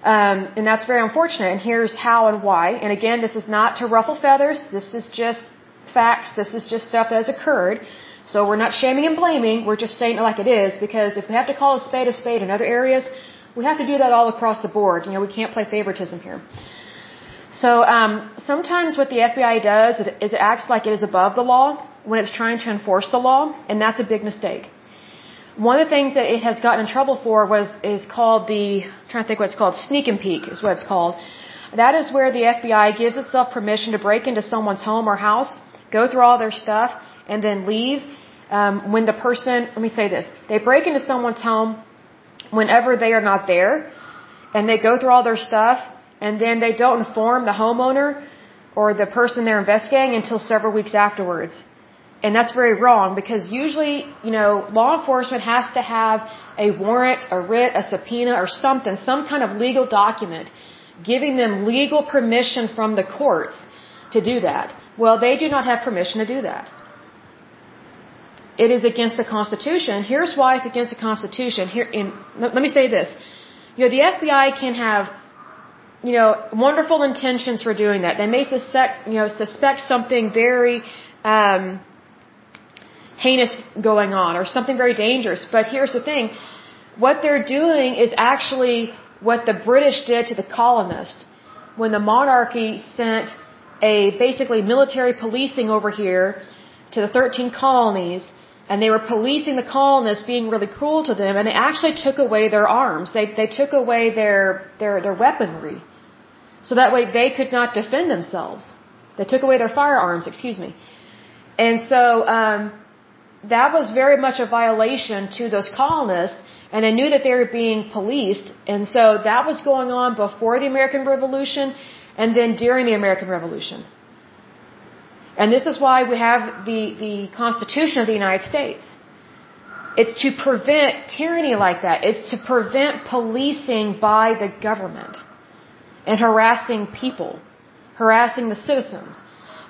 Um, and that's very unfortunate. And here's how and why. And again, this is not to ruffle feathers. This is just facts. This is just stuff that has occurred. So we're not shaming and blaming. We're just saying it like it is because if we have to call a spade a spade in other areas, we have to do that all across the board. You know, we can't play favoritism here. So um, sometimes what the FBI does is it acts like it is above the law when it's trying to enforce the law, and that's a big mistake. One of the things that it has gotten in trouble for was is called the I'm trying to think what it's called sneak and peek is what it's called. That is where the FBI gives itself permission to break into someone's home or house, go through all their stuff, and then leave. Um, when the person, let me say this, they break into someone's home whenever they are not there, and they go through all their stuff, and then they don't inform the homeowner or the person they're investigating until several weeks afterwards. And that's very wrong because usually, you know, law enforcement has to have a warrant, a writ, a subpoena, or something, some kind of legal document giving them legal permission from the courts to do that. Well, they do not have permission to do that. It is against the Constitution. Here's why it's against the Constitution. Here, in, let, let me say this. You know, the FBI can have, you know, wonderful intentions for doing that. They may suspect, you know, suspect something very, um, heinous going on or something very dangerous. But here's the thing. What they're doing is actually what the British did to the colonists when the monarchy sent a basically military policing over here to the 13 colonies and they were policing the colonists being really cruel to them and they actually took away their arms. They they took away their their their weaponry. So that way they could not defend themselves. They took away their firearms excuse me. And so um that was very much a violation to those colonists and they knew that they were being policed. And so that was going on before the American Revolution and then during the American Revolution. And this is why we have the, the Constitution of the United States. It's to prevent tyranny like that. It's to prevent policing by the government and harassing people, harassing the citizens.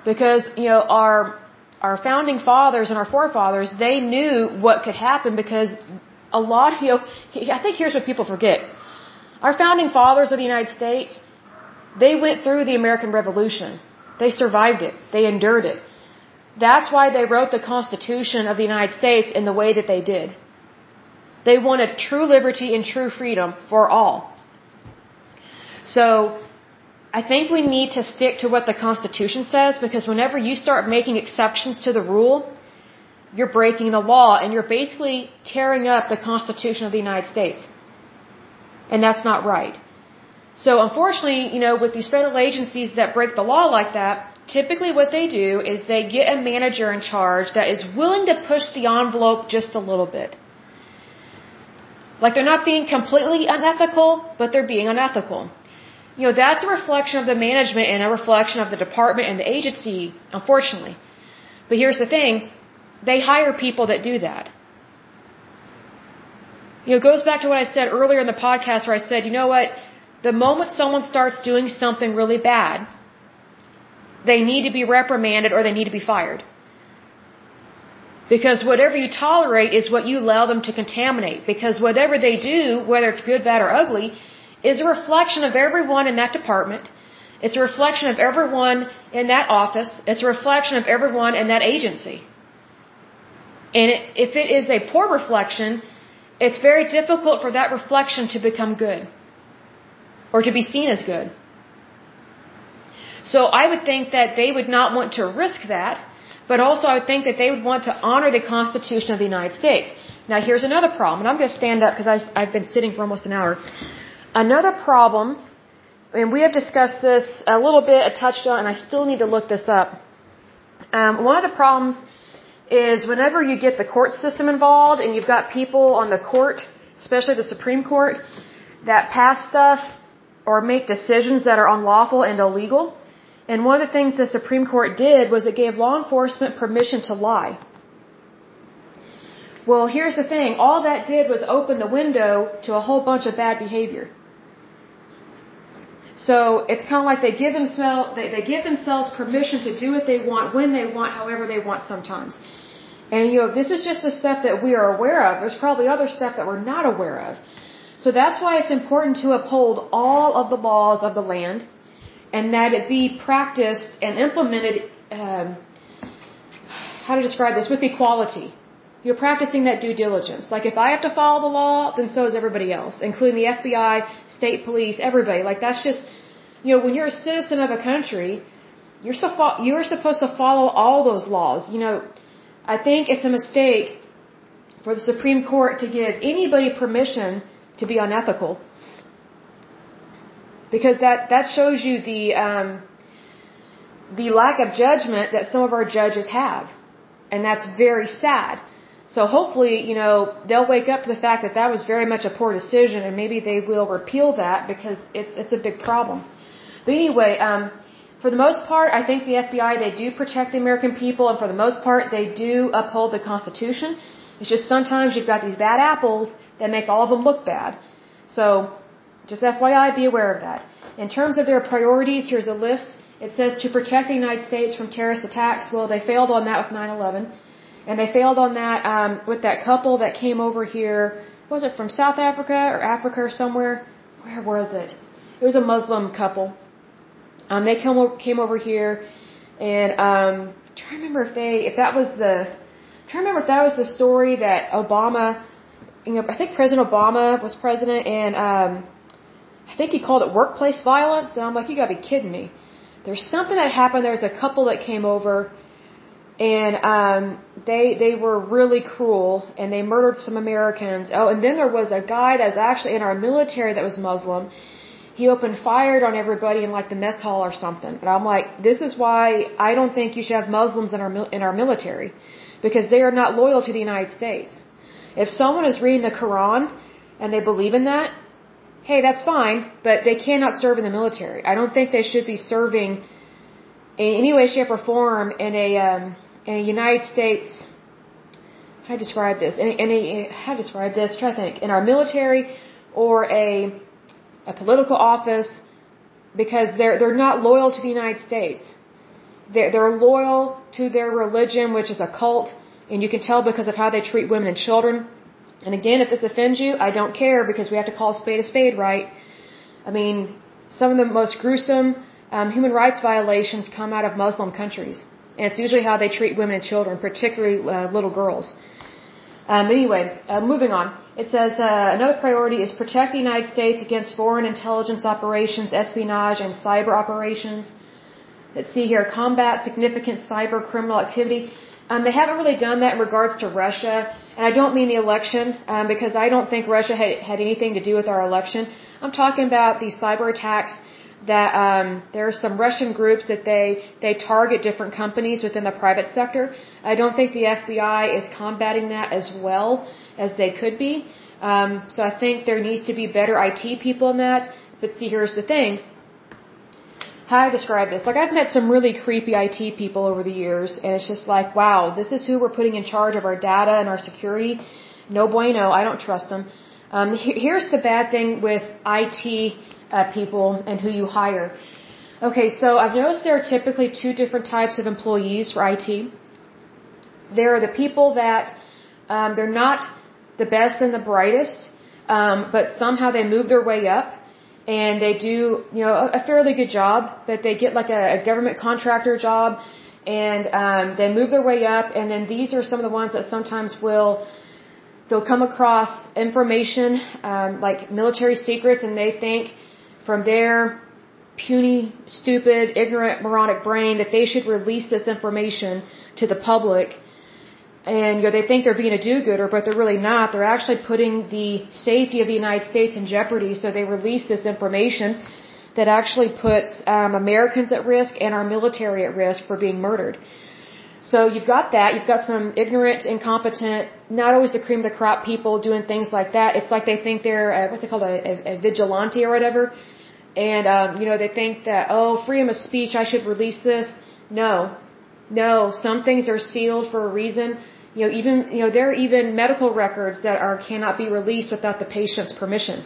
Because, you know, our, our founding fathers and our forefathers, they knew what could happen because a lot, you know, I think here's what people forget. Our founding fathers of the United States, they went through the American Revolution. They survived it. They endured it. That's why they wrote the Constitution of the United States in the way that they did. They wanted true liberty and true freedom for all. So, I think we need to stick to what the Constitution says because whenever you start making exceptions to the rule, you're breaking the law and you're basically tearing up the Constitution of the United States. And that's not right. So unfortunately, you know, with these federal agencies that break the law like that, typically what they do is they get a manager in charge that is willing to push the envelope just a little bit. Like they're not being completely unethical, but they're being unethical. You know, that's a reflection of the management and a reflection of the department and the agency, unfortunately. But here's the thing, they hire people that do that. You know, it goes back to what I said earlier in the podcast where I said, you know what, the moment someone starts doing something really bad, they need to be reprimanded or they need to be fired. Because whatever you tolerate is what you allow them to contaminate. Because whatever they do, whether it's good, bad, or ugly, is a reflection of everyone in that department. It's a reflection of everyone in that office. It's a reflection of everyone in that agency. And if it is a poor reflection, it's very difficult for that reflection to become good or to be seen as good. So I would think that they would not want to risk that, but also I would think that they would want to honor the Constitution of the United States. Now here's another problem, and I'm going to stand up because I've, I've been sitting for almost an hour. Another problem, and we have discussed this a little bit, I touched on, and I still need to look this up. Um, one of the problems is whenever you get the court system involved and you've got people on the court, especially the Supreme Court, that pass stuff or make decisions that are unlawful and illegal. And one of the things the Supreme Court did was it gave law enforcement permission to lie. Well, here's the thing. All that did was open the window to a whole bunch of bad behavior. So it's kind of like they give themselves they, they give themselves permission to do what they want when they want, however they want sometimes. And you know, this is just the stuff that we are aware of. There's probably other stuff that we're not aware of. So that's why it's important to uphold all of the laws of the land and that it be practiced and implemented, um, how to describe this, with equality. You're practicing that due diligence. Like if I have to follow the law, then so is everybody else, including the FBI, state police, everybody. Like that's just, you know, when you're a citizen of a country, you're, so you're supposed to follow all those laws. You know, I think it's a mistake for the Supreme Court to give anybody permission to be unethical. Because that, that shows you the, um, the lack of judgment that some of our judges have. And that's very sad. So hopefully, you know, they'll wake up to the fact that that was very much a poor decision and maybe they will repeal that because it's, it's a big problem. But anyway, um, for the most part, I think the FBI, they do protect the American people, and for the most part, they do uphold the Constitution. It's just sometimes you've got these bad apples that make all of them look bad. So, just FYI, be aware of that. In terms of their priorities, here's a list. It says to protect the United States from terrorist attacks. Well, they failed on that with 9/11, and they failed on that um, with that couple that came over here. Was it from South Africa or Africa or somewhere? Where was it? It was a Muslim couple um, they come came over here, and um, I'm trying to remember if they if that was the I'm trying to remember if that was the story that Obama, you know, I think President Obama was president, and um, I think he called it workplace violence, and I'm like, you gotta be kidding me. There's something that happened. There was a couple that came over, and um, they they were really cruel, and they murdered some Americans. Oh, and then there was a guy that was actually in our military that was Muslim he opened fire on everybody in like the mess hall or something. And I'm like, this is why I don't think you should have Muslims in our in our military, because they are not loyal to the United States. If someone is reading the Quran and they believe in that, hey, that's fine, but they cannot serve in the military. I don't think they should be serving in any way, shape, or form in a um, in a United States. How describe this? In a, in a how describe this? Try to think. In our military or a a political office because they're they're not loyal to the United States. They're they're loyal to their religion, which is a cult, and you can tell because of how they treat women and children. And again, if this offends you, I don't care because we have to call a spade a spade, right? I mean, some of the most gruesome um, human rights violations come out of Muslim countries, and it's usually how they treat women and children, particularly uh, little girls. Um, anyway, uh, moving on. It says uh, another priority is protect the United States against foreign intelligence operations, espionage, and cyber operations. Let's see here, combat significant cyber criminal activity. Um, they haven't really done that in regards to Russia, and I don't mean the election um, because I don't think Russia had, had anything to do with our election. I'm talking about these cyber attacks that um, there are some Russian groups that they they target different companies within the private sector. I don't think the FBI is combating that as well as they could be. Um, so I think there needs to be better IT people in that. But see, here's the thing. How to describe this? Like I've met some really creepy IT people over the years, and it's just like, wow, this is who we're putting in charge of our data and our security. No bueno. I don't trust them. Um, here's the bad thing with IT uh, people and who you hire. Okay, so I've noticed there are typically two different types of employees for IT. There are the people that um, they're not the best and the brightest, um, but somehow they move their way up and they do you know a, fairly good job. But they get like a, a government contractor job and um, they move their way up. And then these are some of the ones that sometimes will they'll come across information um, like military secrets, and they think from their puny, stupid, ignorant, moronic brain that they should release this information to the public. And you know, they think they're being a do-gooder, but they're really not. They're actually putting the safety of the United States in jeopardy. So they release this information that actually puts um, Americans at risk and our military at risk for being murdered. So you've got that. You've got some ignorant, incompetent, not always the cream of the crop people doing things like that. It's like they think they're uh, what's it called, a, a, a vigilante or whatever, and um, you know they think that oh, freedom of speech, I should release this. No, no. Some things are sealed for a reason. You know, even you know there are even medical records that are cannot be released without the patient's permission.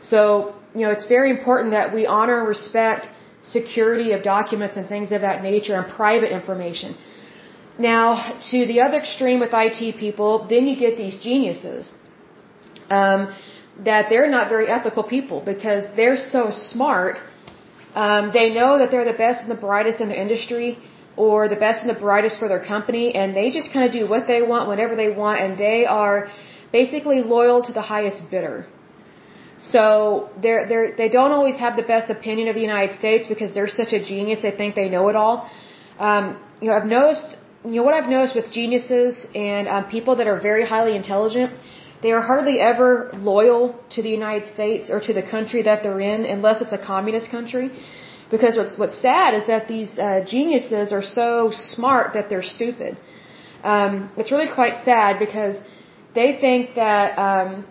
So you know it's very important that we honor and respect security of documents and things of that nature and private information. Now, to the other extreme with IT people, then you get these geniuses. Um, that they're not very ethical people because they're so smart. Um, they know that they're the best and the brightest in the industry or the best and the brightest for their company, and they just kind of do what they want whenever they want, and they are basically loyal to the highest bidder. So they're they're they don't always have the best opinion of the United States because they're such a genius. They think they know it all. Um, you know, I've noticed you know what I've noticed with geniuses and um, people that are very highly intelligent, they are hardly ever loyal to the United States or to the country that they're in unless it's a communist country. Because what's what's sad is that these uh, geniuses are so smart that they're stupid. Um, it's really quite sad because they think that um,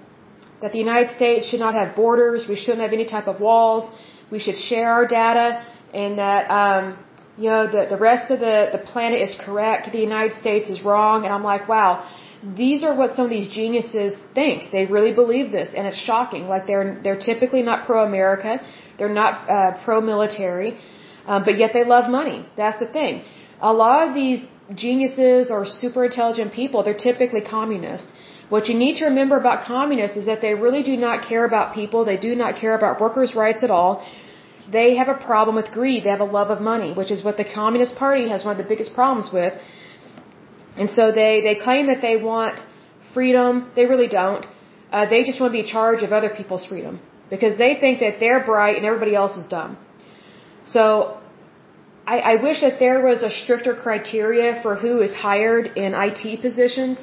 that the United States should not have borders. We shouldn't have any type of walls. We should share our data and that um, you know the the rest of the the planet is correct, the United States is wrong, and I'm like, wow, these are what some of these geniuses think. They really believe this, and it's shocking. Like they're they're typically not pro America, they're not uh, pro military, um, but yet they love money. That's the thing. A lot of these geniuses or super intelligent people, they're typically communist. What you need to remember about communists is that they really do not care about people. They do not care about workers' rights at all. They have a problem with greed. They have a love of money, which is what the Communist Party has one of the biggest problems with. And so they, they claim that they want freedom. They really don't. Uh, they just want to be in charge of other people's freedom because they think that they're bright and everybody else is dumb. So I, I wish that there was a stricter criteria for who is hired in IT positions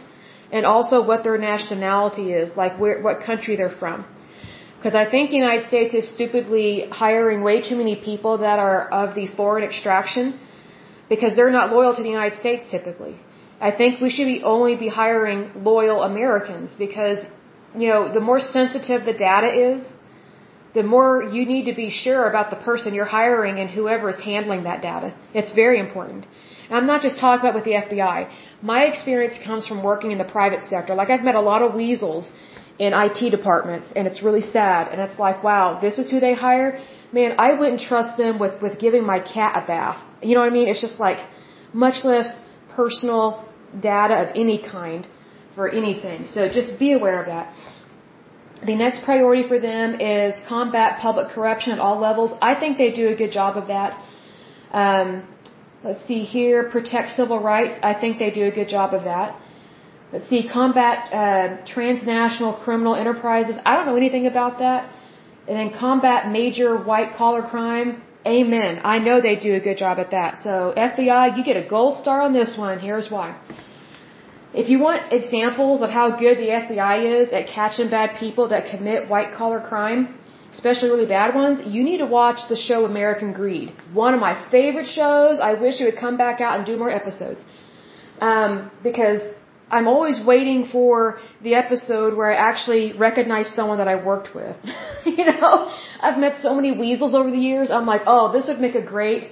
and also what their nationality is, like where, what country they're from. Because I think the United States is stupidly hiring way too many people that are of the foreign extraction because they're not loyal to the United States typically. I think we should be only be hiring loyal Americans because, you know, the more sensitive the data is, the more you need to be sure about the person you're hiring and whoever is handling that data. It's very important. And I'm not just talking about with the FBI. My experience comes from working in the private sector. Like I've met a lot of weasels in IT departments and it's really sad and it's like, wow, this is who they hire? Man, I wouldn't trust them with, with giving my cat a bath. You know what I mean? It's just like much less personal data of any kind for anything. So just be aware of that. The next priority for them is combat public corruption at all levels. I think they do a good job of that. Um, Let's see here, protect civil rights. I think they do a good job of that. Let's see, combat uh, transnational criminal enterprises. I don't know anything about that. And then combat major white collar crime. Amen. I know they do a good job at that. So FBI, you get a gold star on this one. Here's why. If you want examples of how good the FBI is at catching bad people that commit white collar crime, especially really bad ones, you need to watch the show American Greed. One of my favorite shows. I wish it would come back out and do more episodes. Um, because I'm always waiting for the episode where I actually recognize someone that I worked with. you know, I've met so many weasels over the years. I'm like, oh, this would make a great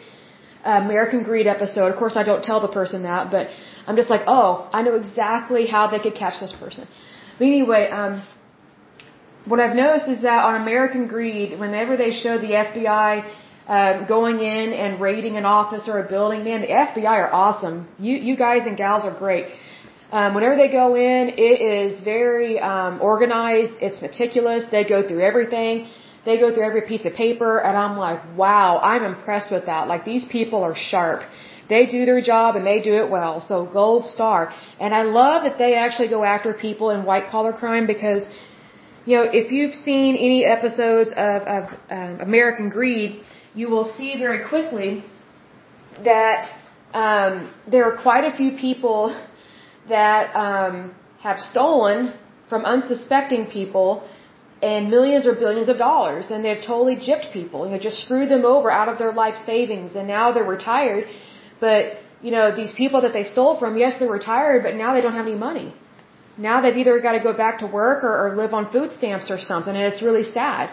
American Greed episode. Of course, I don't tell the person that, but I'm just like, oh, I know exactly how they could catch this person. But anyway, um, what I've noticed is that on American Greed, whenever they show the FBI um, going in and raiding an office or a building, man, the FBI are awesome. You you guys and gals are great. Um, whenever they go in, it is very um, organized. It's meticulous. They go through everything. They go through every piece of paper, and I'm like, wow, I'm impressed with that. Like these people are sharp. They do their job and they do it well. So gold star. And I love that they actually go after people in white collar crime because you know, if you've seen any episodes of, of um, American Greed, you will see very quickly that um, there are quite a few people that um, have stolen from unsuspecting people and millions or billions of dollars, and they've totally gypped people, you know, just screwed them over out of their life savings, and now they're retired, but you know, these people that they stole from, yes, they're retired, but now they don't have any money. Now they've either got to go back to work or, or live on food stamps or something, and it's really sad.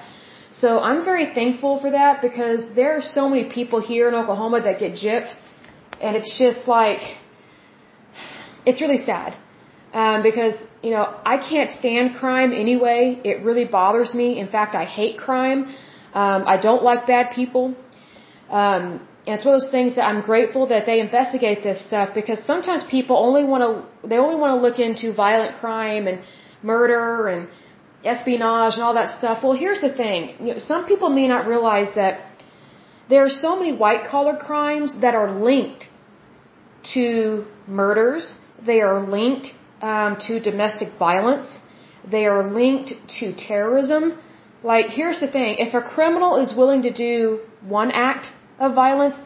So I'm very thankful for that because there are so many people here in Oklahoma that get gypped, and it's just like, it's really sad. Um, because, you know, I can't stand crime anyway. It really bothers me. In fact, I hate crime. Um, I don't like bad people. Um, and it's one of those things that I'm grateful that they investigate this stuff because sometimes people only want to, they only want to look into violent crime and murder and espionage and all that stuff. Well, here's the thing. You know, some people may not realize that there are so many white collar crimes that are linked to murders. They are linked um, to domestic violence. They are linked to terrorism. Like, here's the thing. If a criminal is willing to do one act of violence,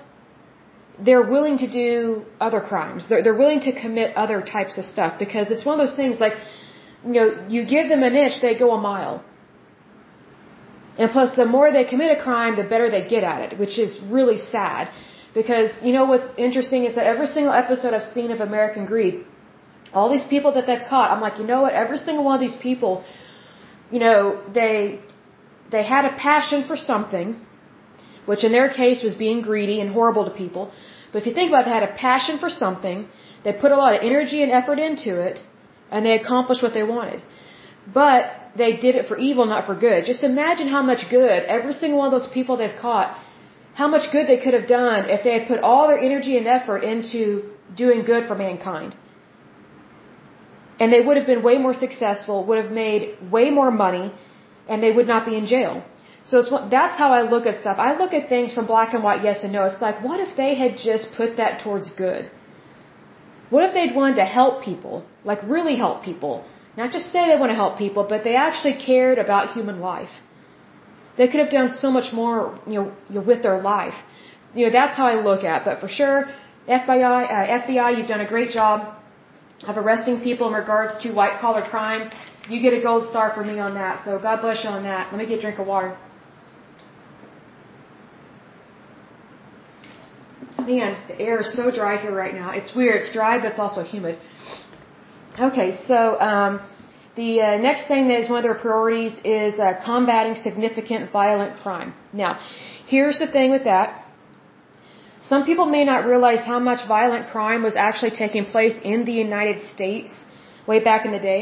they're willing to do other crimes. They're, they're willing to commit other types of stuff because it's one of those things like, you know, you give them an inch, they go a mile. And plus, the more they commit a crime, the better they get at it, which is really sad. Because, you know, what's interesting is that every single episode I've seen of American Greed, all these people that they've caught, I'm like, you know what? Every single one of these people, you know, they, they had a passion for something, which in their case was being greedy and horrible to people. But if you think about it, they had a passion for something, they put a lot of energy and effort into it, and they accomplished what they wanted. But they did it for evil, not for good. Just imagine how much good every single one of those people they've caught, how much good they could have done if they had put all their energy and effort into doing good for mankind. And they would have been way more successful, would have made way more money, and they would not be in jail. So it's that's how I look at stuff. I look at things from black and white, yes and no. It's like, what if they had just put that towards good? What if they'd wanted to help people, like really help people? Not just say they want to help people, but they actually cared about human life. They could have done so much more, you know, with their life. You know, that's how I look at. It. But for sure, FBI, uh, FBI, you've done a great job of arresting people in regards to white collar crime. You get a gold star for me on that. So God bless you on that. Let me get a drink of water. Man, the air is so dry here right now. It's weird. It's dry, but it's also humid. Okay, so um, the uh, next thing that is one of their priorities is uh, combating significant violent crime. Now, here's the thing with that. Some people may not realize how much violent crime was actually taking place in the United States way back in the day.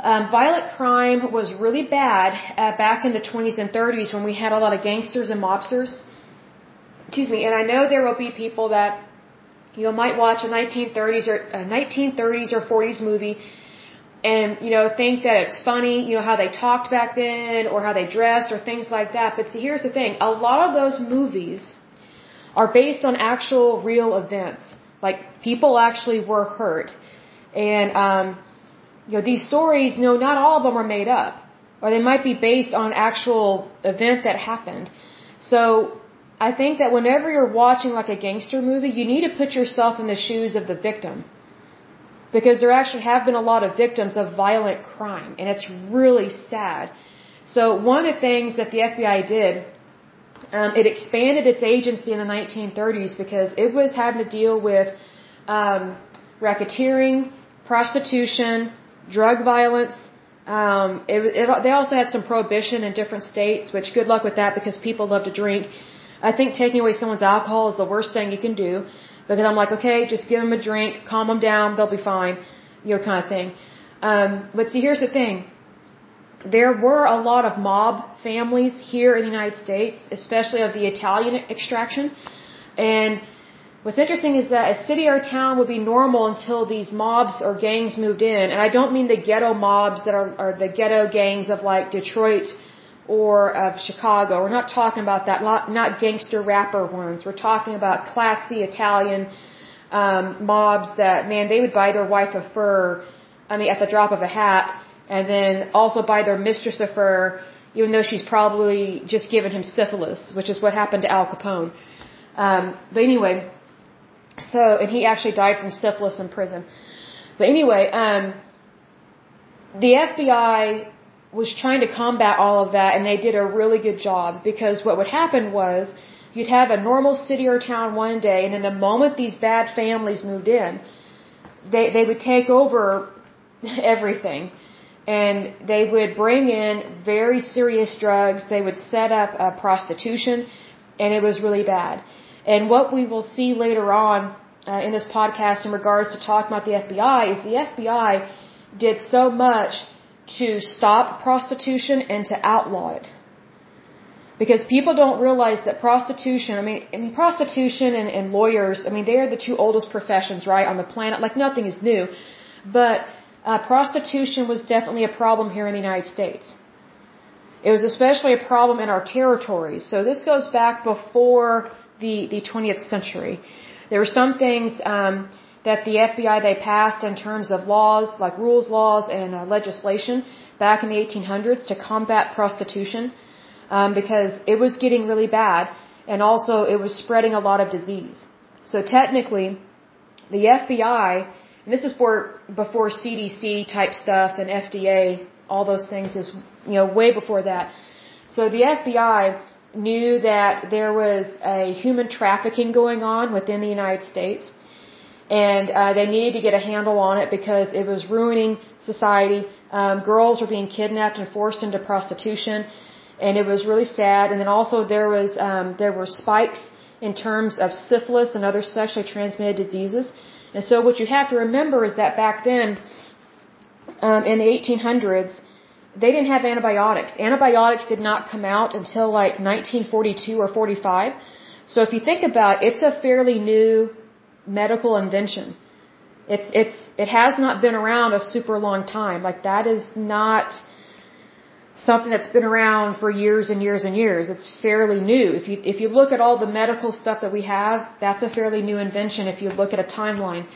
Um, violent crime was really bad uh, back in the 20s and 30s when we had a lot of gangsters and mobsters excuse me, and I know there will be people that you know might watch a 1930s or a 1930s or 40s movie and you know think that it's funny, you know how they talked back then or how they dressed or things like that. But see, here's the thing: a lot of those movies are based on actual real events. Like people actually were hurt, and um, you know these stories. You know, not all of them are made up, or they might be based on actual event that happened. So I think that whenever you're watching like a gangster movie, you need to put yourself in the shoes of the victim. Because there actually have been a lot of victims of violent crime, and it's really sad. So one of the things that the FBI did, um, it expanded its agency in the 1930s because it was having to deal with um, racketeering, prostitution, drug violence. Um, it, it, they also had some prohibition in different states, which good luck with that because people love to drink. I think taking away someone's alcohol is the worst thing you can do because I'm like, okay, just give them a drink, calm them down, they'll be fine, you know, kind of thing. Um, but see, here's the thing. There were a lot of mob families here in the United States, especially of the Italian extraction. And what's interesting is that a city or a town would be normal until these mobs or gangs moved in. And I don't mean the ghetto mobs that are, are the ghetto gangs of like Detroit, or of Chicago. We're not talking about that, not, gangster rapper ones. We're talking about classy Italian um, mobs that, man, they would buy their wife a fur, I mean, at the drop of a hat, and then also by their mistress a fur, even though she's probably just given him syphilis, which is what happened to Al Capone. Um, but anyway, so, and he actually died from syphilis in prison. But anyway, um, the FBI was trying to combat all of that and they did a really good job because what would happen was you'd have a normal city or town one day and then the moment these bad families moved in they they would take over everything and they would bring in very serious drugs they would set up prostitution and it was really bad and what we will see later on uh, in this podcast in regards to talking about the FBI is the FBI did so much to stop prostitution and to outlaw it. Because people don't realize that prostitution, I mean, I mean prostitution and, and lawyers, I mean, they are the two oldest professions, right, on the planet. Like nothing is new. But uh, prostitution was definitely a problem here in the United States. It was especially a problem in our territories. So this goes back before the, the 20th century. There were some things, um, that the FBI they passed in terms of laws like rules laws and uh, legislation back in the 1800s to combat prostitution um, because it was getting really bad and also it was spreading a lot of disease. So technically, the FBI, and this is for before CDC type stuff and FDA, all those things is you know way before that. So the FBI knew that there was a human trafficking going on within the United States and uh, they needed to get a handle on it because it was ruining society. Um, girls were being kidnapped and forced into prostitution, and it was really sad. And then also there was um, there were spikes in terms of syphilis and other sexually transmitted diseases. And so what you have to remember is that back then, um, in the 1800s, they didn't have antibiotics. Antibiotics did not come out until like 1942 or 45. So if you think about it, it's a fairly new medical invention. It's it's it has not been around a super long time. Like that is not something that's been around for years and years and years. It's fairly new. If you if you look at all the medical stuff that we have, that's a fairly new invention if you look at a timeline.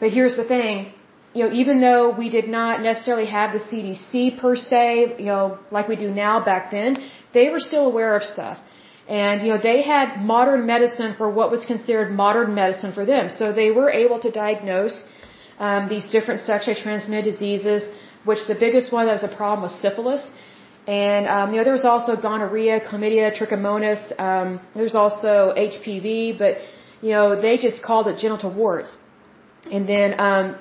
But here's the thing, you know, even though we did not necessarily have the CDC per se, you know, like we do now back then, they were still aware of stuff. And, you know, they had modern medicine for what was considered modern medicine for them. So they were able to diagnose um, these different sexually transmitted diseases, which the biggest one that was a problem was syphilis. And, um, you know, there was also gonorrhea, chlamydia, trichomonas. Um, there's also HPV, but, you know, they just called it genital warts. And then,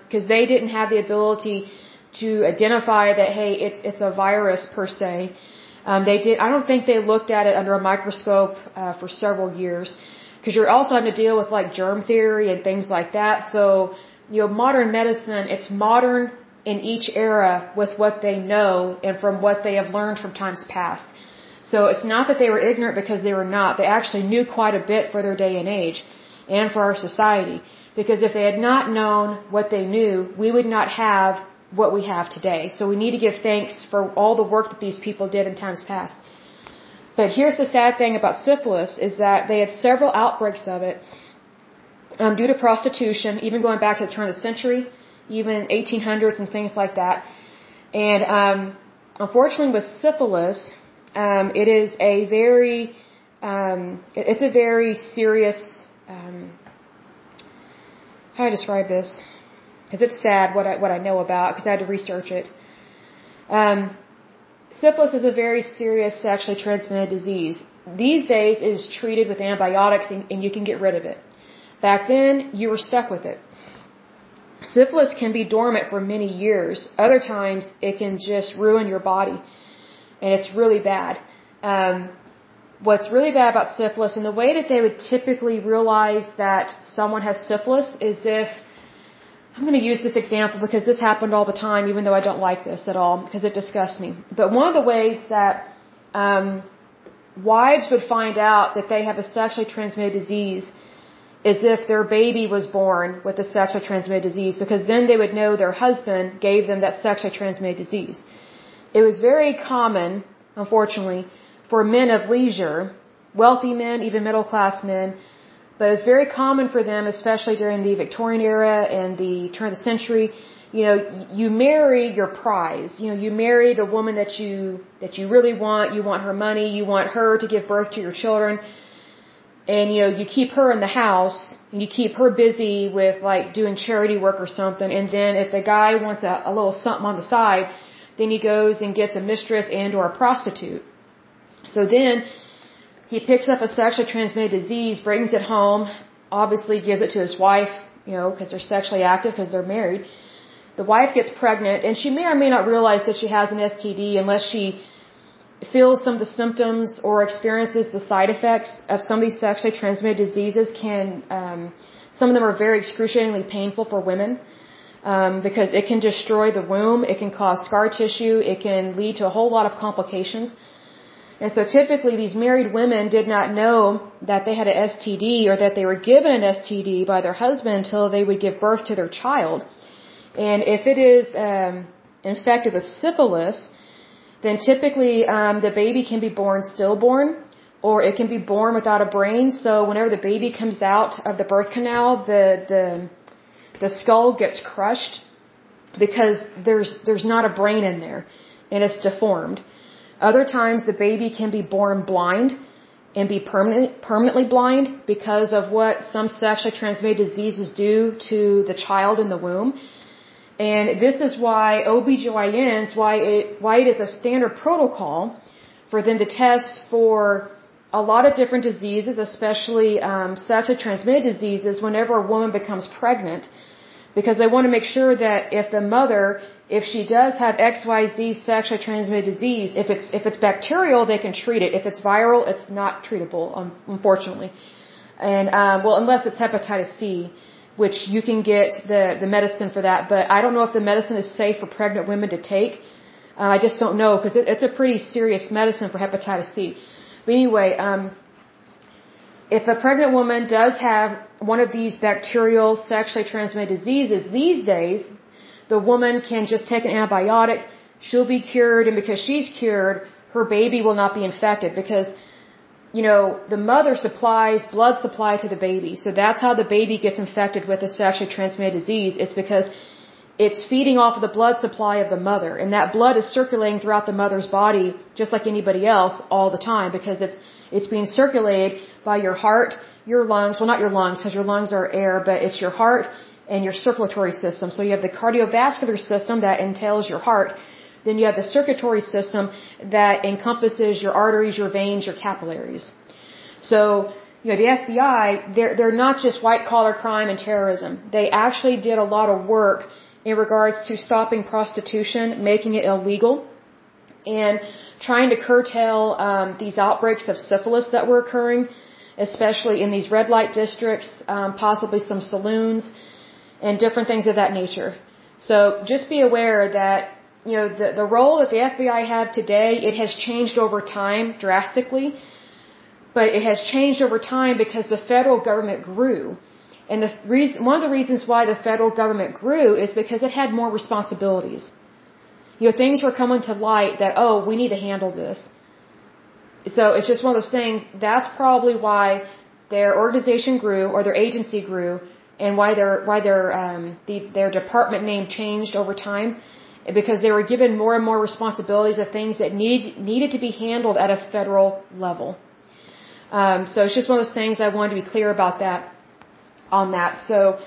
because um, they didn't have the ability to identify that, hey, it's, it's a virus per se. Um, they did. I don't think they looked at it under a microscope uh, for several years because you're also having to deal with like germ theory and things like that. So you know, modern medicine it's modern in each era with what they know and from what they have learned from times past. So it's not that they were ignorant because they were not. They actually knew quite a bit for their day and age and for our society. Because if they had not known what they knew, we would not have what we have today. So we need to give thanks for all the work that these people did in times past. But here's the sad thing about syphilis is that they had several outbreaks of it um, due to prostitution, even going back to the turn of the century, even 1800s and things like that. And um, unfortunately, with syphilis, um, it is a very um, it's a very serious um, how do I describe this? because it's sad what I what I know about because I had to research it. Um, syphilis is a very serious sexually transmitted disease. These days it is treated with antibiotics and, and you can get rid of it. Back then you were stuck with it. Syphilis can be dormant for many years. Other times it can just ruin your body, and it's really bad. Um, what's really bad about syphilis, and the way that they would typically realize that someone has syphilis is if I'm going to use this example because this happened all the time, even though I don't like this at all, because it disgusts me. But one of the ways that um, wives would find out that they have a sexually transmitted disease is if their baby was born with a sexually transmitted disease, because then they would know their husband gave them that sexually transmitted disease. It was very common, unfortunately, for men of leisure, wealthy men, even middle class men, but it's very common for them, especially during the Victorian era and the turn of the century. You know, you marry your prize. You know, you marry the woman that you that you really want. You want her money. You want her to give birth to your children. And you know, you keep her in the house and you keep her busy with like doing charity work or something. And then if the guy wants a, a little something on the side, then he goes and gets a mistress and or a prostitute. So then he picks up a sexually transmitted disease, brings it home, obviously gives it to his wife, you know, because they're sexually active because they're married. The wife gets pregnant, and she may or may not realize that she has an STD unless she feels some of the symptoms or experiences the side effects of some of these sexually transmitted diseases. Can um, some of them are very excruciatingly painful for women um, because it can destroy the womb, it can cause scar tissue, it can lead to a whole lot of complications. And so typically these married women did not know that they had an STD or that they were given an STD by their husband until they would give birth to their child. And if it is um, infected with syphilis, then typically um, the baby can be born stillborn or it can be born without a brain. So whenever the baby comes out of the birth canal, the the the skull gets crushed because there's there's not a brain in there and it's deformed. Other times the baby can be born blind and be permanent, permanently blind because of what some sexually transmitted diseases do to the child in the womb. And this is why OBGYNs, why it, why it is a standard protocol for them to test for a lot of different diseases, especially um, sexually transmitted diseases, whenever a woman becomes pregnant, because they want to make sure that if the mother if she does have XYZ sexually transmitted disease, if it's if it's bacterial, they can treat it. If it's viral, it's not treatable, um, unfortunately. And um, well, unless it's hepatitis C, which you can get the the medicine for that. But I don't know if the medicine is safe for pregnant women to take. Uh, I just don't know because it, it's a pretty serious medicine for hepatitis C. But anyway, um, if a pregnant woman does have one of these bacterial sexually transmitted diseases these days, the woman can just take an antibiotic, she'll be cured, and because she's cured, her baby will not be infected because, you know, the mother supplies blood supply to the baby. So that's how the baby gets infected with a sexually transmitted disease. It's because it's feeding off of the blood supply of the mother. And that blood is circulating throughout the mother's body just like anybody else all the time because it's, it's being circulated by your heart, your lungs, well not your lungs because your lungs are air, but it's your heart and your circulatory system. So you have the cardiovascular system that entails your heart. Then you have the circulatory system that encompasses your arteries, your veins, your capillaries. So, you know, the FBI, they're, they're not just white collar crime and terrorism. They actually did a lot of work in regards to stopping prostitution, making it illegal, and trying to curtail um, these outbreaks of syphilis that were occurring, especially in these red light districts, um, possibly some saloons and different things of that nature. So just be aware that you know the the role that the FBI have today it has changed over time drastically, but it has changed over time because the federal government grew. And the reason, one of the reasons why the federal government grew is because it had more responsibilities. You know, things were coming to light that, oh, we need to handle this. So it's just one of those things. That's probably why their organization grew or their agency grew and why their why their um, the, their department name changed over time because they were given more and more responsibilities of things that need needed to be handled at a federal level. Um, so it's just one of those things I wanted to be clear about that on that. So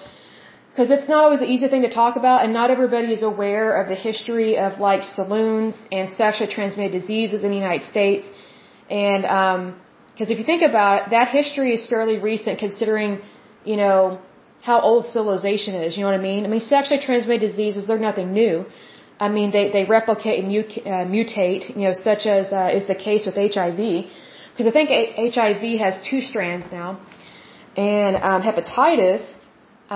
because it's not always an easy thing to talk about, and not everybody is aware of the history of like saloons and sexually transmitted diseases in the United States, and because um, if you think about it, that history is fairly recent considering you know how old civilization is. You know what I mean? I mean, sexually transmitted diseases, they're nothing new. I mean, they, they replicate and uh, mutate, you know, such as uh, is the case with HIV. Because I think HIV has two strands now. And um, hepatitis,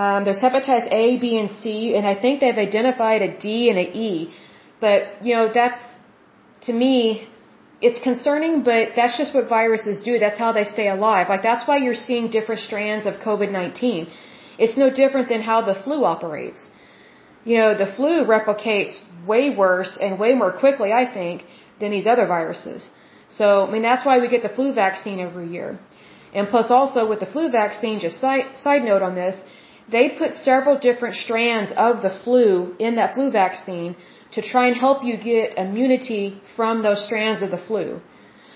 um, there's hepatitis A, B, and C, and I think they've identified a D and a E. But, you know, that's, to me, it's concerning, but that's just what viruses do. That's how they stay alive. Like, that's why you're seeing different strands of COVID-19 it's no different than how the flu operates. You know, the flu replicates way worse and way more quickly, I think, than these other viruses. So, I mean, that's why we get the flu vaccine every year. And plus also with the flu vaccine, just side, side note on this, they put several different strands of the flu in that flu vaccine to try and help you get immunity from those strands of the flu.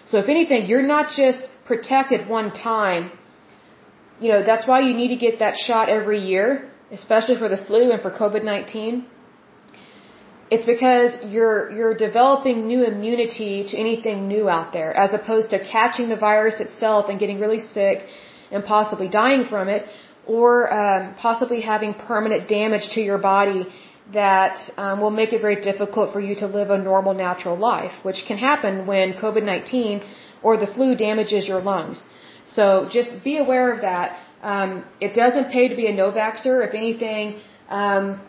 So if anything, you're not just protected one time you know, that's why you need to get that shot every year, especially for the flu and for COVID-19. It's because you're, you're developing new immunity to anything new out there, as opposed to catching the virus itself and getting really sick and possibly dying from it, or um, possibly having permanent damage to your body that um, will make it very difficult for you to live a normal, natural life, which can happen when COVID-19 or the flu damages your lungs. So just be aware of that. Um, it doesn't pay to be a no-vaxxer. If anything, um,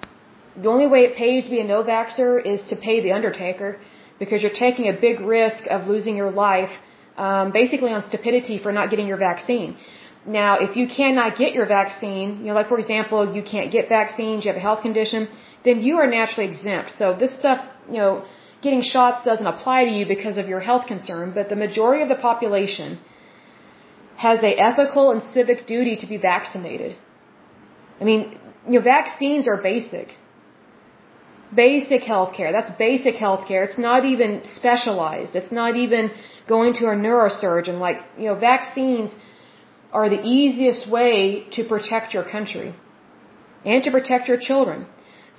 the only way it pays to be a no-vaxxer is to pay the undertaker because you're taking a big risk of losing your life um, basically on stupidity for not getting your vaccine. Now, if you cannot get your vaccine, you know, like for example, you can't get vaccines, you have a health condition, then you are naturally exempt. So this stuff, you know, getting shots doesn't apply to you because of your health concern, but the majority of the population has a ethical and civic duty to be vaccinated. I mean, you know, vaccines are basic. Basic healthcare. That's basic healthcare. It's not even specialized. It's not even going to a neurosurgeon. Like, you know, vaccines are the easiest way to protect your country and to protect your children.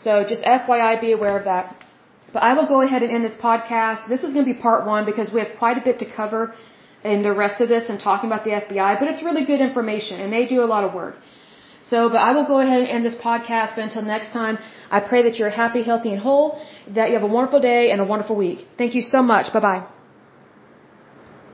So just FYI, be aware of that. But I will go ahead and end this podcast. This is going to be part one because we have quite a bit to cover in the rest of this and talking about the FBI, but it's really good information and they do a lot of work. So, but I will go ahead and end this podcast. But until next time, I pray that you're happy, healthy, and whole, that you have a wonderful day and a wonderful week. Thank you so much. Bye bye.